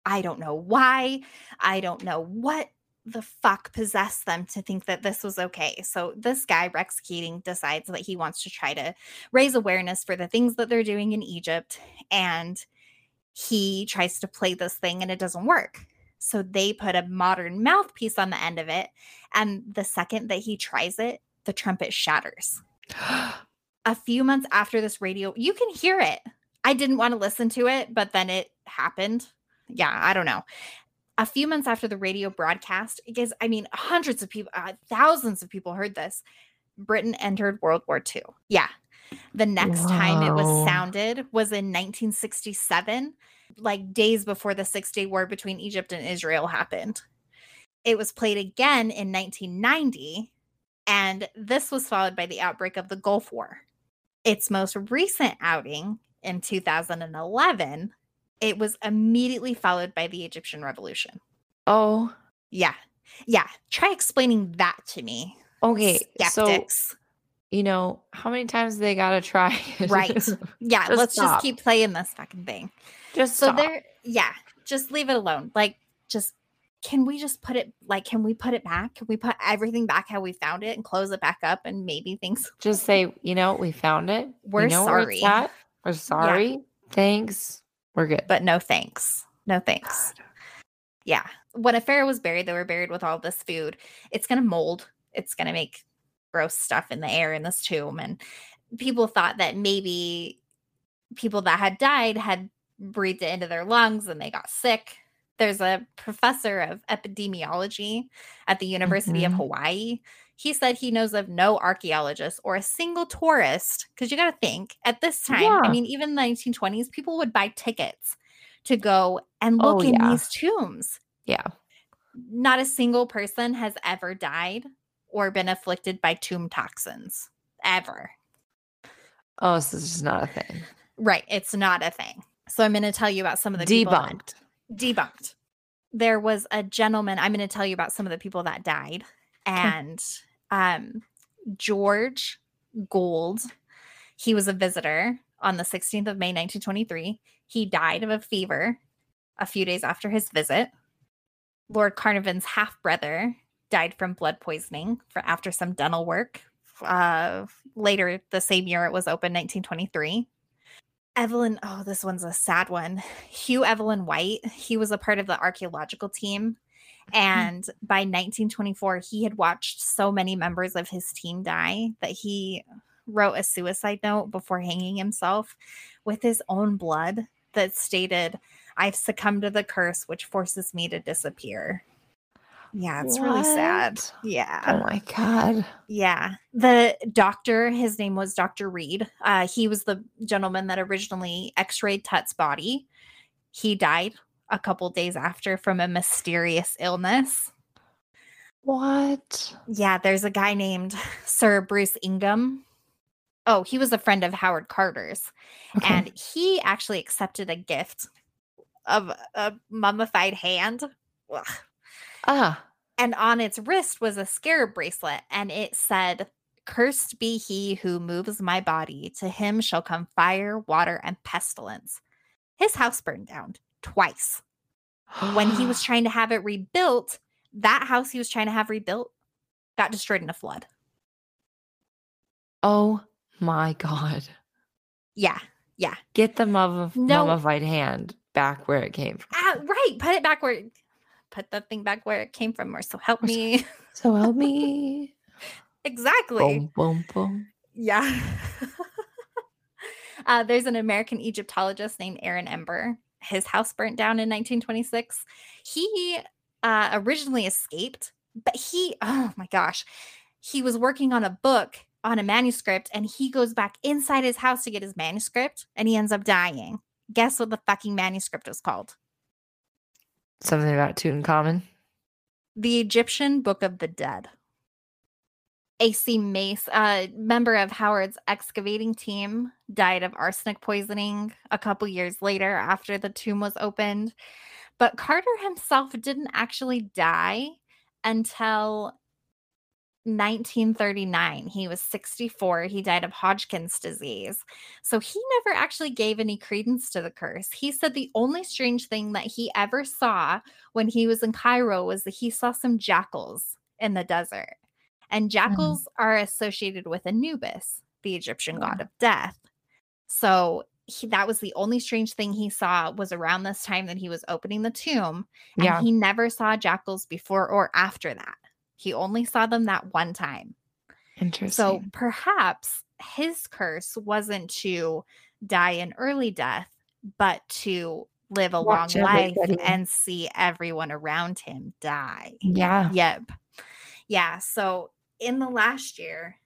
Speaker 1: I don't know why. I don't know what the fuck possessed them to think that this was okay. So this guy, Rex Keating, decides that he wants to try to raise awareness for the things that they're doing in Egypt. And he tries to play this thing and it doesn't work. So they put a modern mouthpiece on the end of it. And the second that he tries it, the trumpet shatters. A few months after this radio, you can hear it. I didn't want to listen to it, but then it happened. Yeah, I don't know. A few months after the radio broadcast, because I mean, hundreds of people, uh, thousands of people heard this. Britain entered World War II. Yeah. The next time it was sounded was in 1967, like days before the Six Day War between Egypt and Israel happened. It was played again in 1990, and this was followed by the outbreak of the Gulf War. Its most recent outing in 2011, it was immediately followed by the Egyptian Revolution.
Speaker 2: oh.
Speaker 1: Yeah. Yeah. Try explaining that to me.
Speaker 2: Okay. So
Speaker 1: Skeptics.
Speaker 2: You know how many times they gotta try?
Speaker 1: Right. yeah.
Speaker 2: just
Speaker 1: let's
Speaker 2: stop.
Speaker 1: just keep playing this fucking thing.
Speaker 2: just
Speaker 1: So
Speaker 2: stop.
Speaker 1: there, yeah, just leave it alone. Like, just can we just put it like can we put it back? Can we put everything back how we found it and close it back up and maybe things
Speaker 2: Just say, you know, we found it.
Speaker 1: We're
Speaker 2: we
Speaker 1: sorry.
Speaker 2: We're sorry. Thanks. We're good.
Speaker 1: but no thanks. No thanks. Yeah. When a pharaoh was buried, they were buried with all this food. It's gonna mold. It's gonna make gross stuff in the air in this tomb. And people thought that maybe people that had died had breathed it into their lungs and they got sick. There's a professor of epidemiology at the University of
Speaker 2: Mhm.
Speaker 1: Hawaii. He said he knows of no archaeologist or a single tourist. Because you got to think at this time, I mean, even in the 1920s, people would buy tickets to go and look
Speaker 2: Oh,
Speaker 1: in
Speaker 2: yeah.
Speaker 1: these tombs.
Speaker 2: Yeah.
Speaker 1: Not a single person has ever died or been afflicted by tomb toxins ever.
Speaker 2: Oh, so this is not a thing.
Speaker 1: Right. It's not a thing. So I'm going to tell you about some of the people that-
Speaker 2: Debunked.
Speaker 1: debunked. There was a gentleman. I'm going to tell you about some of the people that died, and um, George Gould. He was a visitor on the 16th of May, 1923. He died of a fever a few days after his visit. Lord Carnarvon's half brother died from blood poisoning for after some dental work. Uh, later the same year, it was open, 1923. Evelyn, oh, this one's a sad one. Hugh Evelyn White, he was a part of the archaeological team And by 1924, he had watched so many members of his team die that he wrote a suicide note before hanging himself with his own blood that stated, I've succumbed to the curse which forces me to disappear. Yeah, it's really sad. Yeah.
Speaker 2: Oh my god.
Speaker 1: Yeah. The doctor, his name was Dr. Reed. Uh, he was the gentleman that originally x rayed Tut's body. He died a couple days after from a mysterious illness.
Speaker 2: What?
Speaker 1: Yeah, there's a guy named Sir Bruce Ingham. Oh, he was a friend of Howard Carter's.
Speaker 2: Okay.
Speaker 1: And he actually accepted a gift of a mummified hand. Ugh.
Speaker 2: Ah,
Speaker 1: And on its wrist was a scarab bracelet, and it said, Cursed be he who moves my body. To him shall come fire, water, and pestilence. His house burned down twice. When he was trying to have it rebuilt, that house he was trying to have rebuilt got destroyed in a flood.
Speaker 2: oh my god.
Speaker 1: Yeah. Yeah.
Speaker 2: Get the mum-
Speaker 1: No.
Speaker 2: mummified hand back where it came from.
Speaker 1: Ah, right. Put it back where, put the thing back where it came from, or so help me.
Speaker 2: So help me.
Speaker 1: exactly.
Speaker 2: boom, boom, boom.
Speaker 1: Yeah. uh, there's an American Egyptologist named Aaron Ember. His house burnt down in 1926. He uh, originally escaped, but he, oh my gosh, he was working on a book on a manuscript and he goes back inside his house to get his manuscript and he ends up dying. Guess what the fucking manuscript was called?
Speaker 2: Something about Tutankhamun.
Speaker 1: The Egyptian Book of the Dead. AC Mace, a member of Howard's excavating team, died of arsenic poisoning a couple years later after the tomb was opened. But Carter himself didn't actually die until 1939. He was 64. He died of Hodgkin's disease. So he never actually gave any credence to the curse. He said the only strange thing that he ever saw when he was in Cairo was that he saw some jackals in the desert. And mm. jackals are associated with Anubis, the Egyptian god of death. So he, that was the only strange thing he saw was around this time that he was opening the tomb. And
Speaker 2: Yeah.
Speaker 1: he never saw jackals before or after that. He only saw them that one time.
Speaker 2: Interesting.
Speaker 1: So perhaps his curse wasn't to die an early death, but to live a
Speaker 2: Watch
Speaker 1: long life and see everyone around him die.
Speaker 2: yeah.
Speaker 1: Yep. Yeah. So in the last year,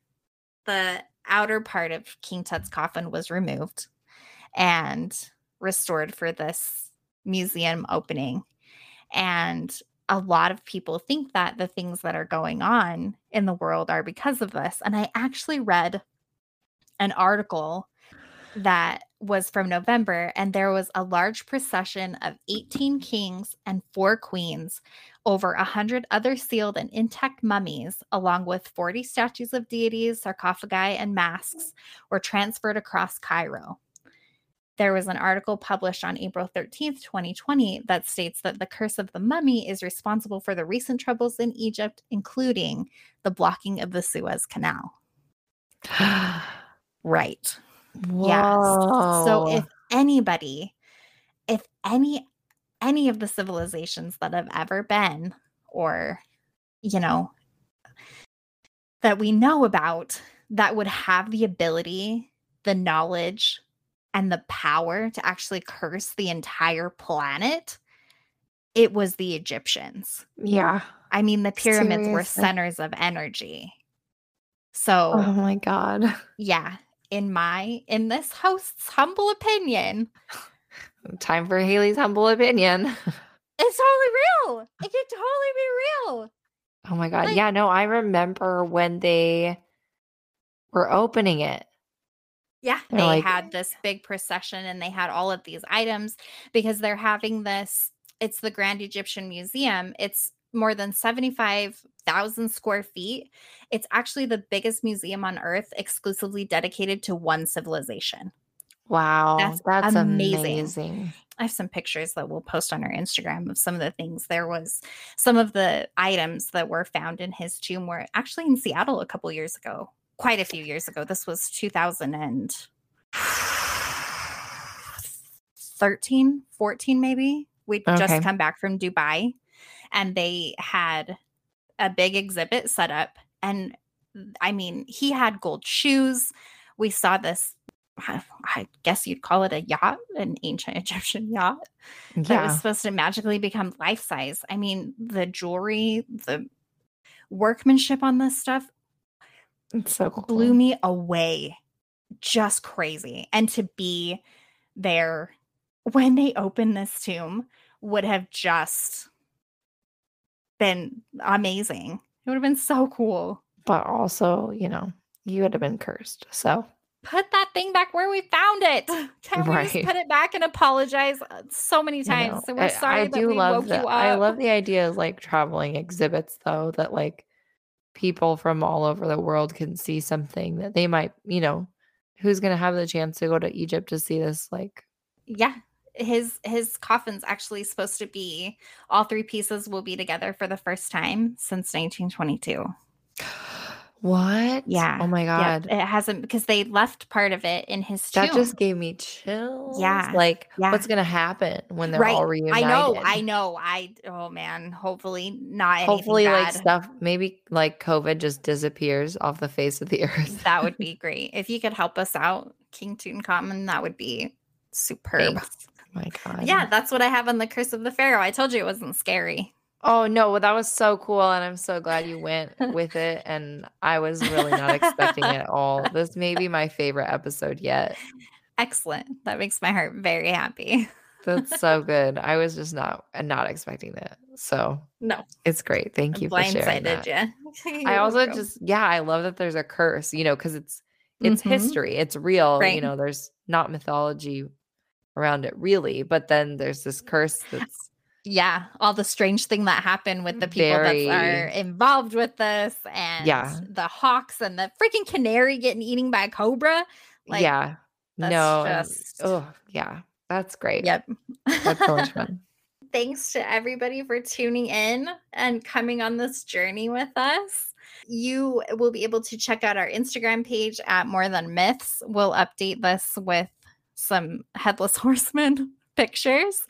Speaker 1: the outer part of King Tut's coffin was removed and restored for this museum opening. And a lot of people think that the things that are going on in the world are because of this. And I actually read an article that was from November, and there was a large procession of 18 kings and four queens over a hundred other sealed and intact mummies, along with 40 statues of deities, sarcophagi, and masks, were transferred across Cairo. There was an article published on April 13th, 2020, that states that the curse of the mummy is responsible for the recent troubles in Egypt, including the blocking of the Suez Canal. Right. Yes. So if anybody, if any any of the civilizations that have ever been or you know that we know about that would have the ability, the knowledge and the power to actually curse the entire planet, it was the Egyptians.
Speaker 2: yeah.
Speaker 1: I mean, the pyramids were centers of energy. So,
Speaker 2: Oh my god.
Speaker 1: yeah, in my in this host's humble opinion,
Speaker 2: Time for Haley's humble opinion.
Speaker 1: it's totally real. It could totally be real.
Speaker 2: Oh my god.
Speaker 1: Like-
Speaker 2: yeah, no, I remember when they were opening it.
Speaker 1: Yeah, they
Speaker 2: like-
Speaker 1: had this big procession and they had all of these items because they're having this. It's the Grand Egyptian Museum. It's more than 75,000 square feet. It's actually the biggest museum on earth exclusively dedicated to one civilization.
Speaker 2: Wow.
Speaker 1: That's
Speaker 2: That's,
Speaker 1: amazing.
Speaker 2: amazing.
Speaker 1: I have some pictures that we'll post on our Instagram of some of the things. There was some of the items that were found in his tomb were actually in Seattle a couple years ago, quite a few years ago. This was 2013, 14 maybe. We'd
Speaker 2: Okay.
Speaker 1: just come back from Dubai and they had a big exhibit set up. And I mean, he had gold shoes. We saw this. I guess you'd call it a yacht, an ancient Egyptian yacht that was supposed to magically become life size. I mean, the jewelry, the workmanship on this stuff
Speaker 2: It's so cool.
Speaker 1: blew me away. Just crazy. And to be there when they opened this tomb would have just been amazing. It would have been so cool.
Speaker 2: But also, you know, you would have been cursed. So
Speaker 1: Put that thing back where we found it. Can we
Speaker 2: Right.
Speaker 1: just put it back and apologize uh, so many
Speaker 2: you
Speaker 1: times?
Speaker 2: know,
Speaker 1: So we're
Speaker 2: I,
Speaker 1: sorry
Speaker 2: I
Speaker 1: that
Speaker 2: do
Speaker 1: we
Speaker 2: love
Speaker 1: woke
Speaker 2: the
Speaker 1: you up.
Speaker 2: I love the idea of like traveling exhibits though, that like people from all over the world can see something that they might, you know, who's gonna have the chance to go to Egypt to see this like
Speaker 1: yeah his his coffin's actually supposed to be all three pieces will be together for the first time since 1922
Speaker 2: what?
Speaker 1: Yeah,
Speaker 2: Oh my
Speaker 1: yeah
Speaker 2: god.
Speaker 1: it hasn't because they left part of it in his tomb
Speaker 2: That just gave me chills.
Speaker 1: Yeah,
Speaker 2: Like
Speaker 1: yeah.
Speaker 2: what's gonna happen when they're
Speaker 1: right
Speaker 2: all
Speaker 1: i know i know i oh man hopefully not anything
Speaker 2: Hopefully like stuff maybe like COVID just disappears off the face of the earth.
Speaker 1: that would be great if you could help us out king tutankhamun that would be superb
Speaker 2: Thanks. Oh my god.
Speaker 1: yeah that's what i have on the curse of the pharaoh i told you it wasn't scary
Speaker 2: Oh no, well, that was so cool, and I'm so glad you went with it. And I was really not expecting it at all. This may be my favorite episode yet.
Speaker 1: excellent that makes my heart very happy
Speaker 2: That's so good. I was just not uh, not expecting that. So
Speaker 1: no
Speaker 2: it's great. Thank you for sharing that.
Speaker 1: you
Speaker 2: I also just yeah, I love that there's a curse, you know, because it's it's
Speaker 1: Mhm.
Speaker 2: history, it's real. You know, there's not mythology around it really, but then there's this curse that's
Speaker 1: yeah all the strange thing that happened with the people that are involved with this and
Speaker 2: Yeah.
Speaker 1: the hawks and the freaking canary getting eaten by a cobra like
Speaker 2: yeah.
Speaker 1: that's
Speaker 2: No,
Speaker 1: just-
Speaker 2: oh yeah, that's great.
Speaker 1: yep
Speaker 2: That's so much fun.
Speaker 1: thanks to everybody for tuning in and coming on this journey with us. You will be able to check out our Instagram page at More Than Myths. We'll update this with some headless horseman pictures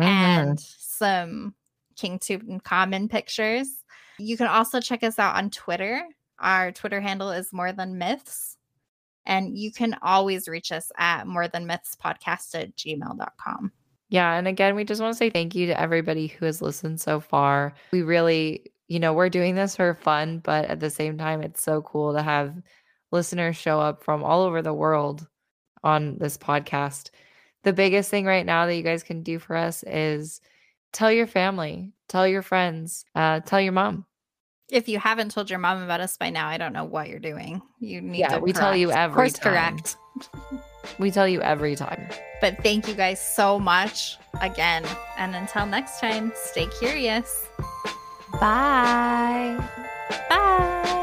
Speaker 2: Mhm.
Speaker 1: and some King Tutankhamun pictures. You can also check us out on Twitter. Our Twitter handle is More Than Myths. And you can always reach us at more than myths podcast at gmail.com.
Speaker 2: Yeah. And again, we just want to say thank you to everybody who has listened so far. We really, you know, we're doing this for fun, but at the same time, it's so cool to have listeners show up from all over the world on this podcast. The biggest thing right now that you guys can do for us is tell your family, tell your friends, uh, tell your mom.
Speaker 1: If you haven't told your mom about us by now, I don't know what you're doing. You need
Speaker 2: Yeah,
Speaker 1: to
Speaker 2: we tell you
Speaker 1: correct.
Speaker 2: every
Speaker 1: course
Speaker 2: time.
Speaker 1: correct.
Speaker 2: We tell you every time.
Speaker 1: But thank you guys so much again. And until next time, stay curious. Bye. Bye.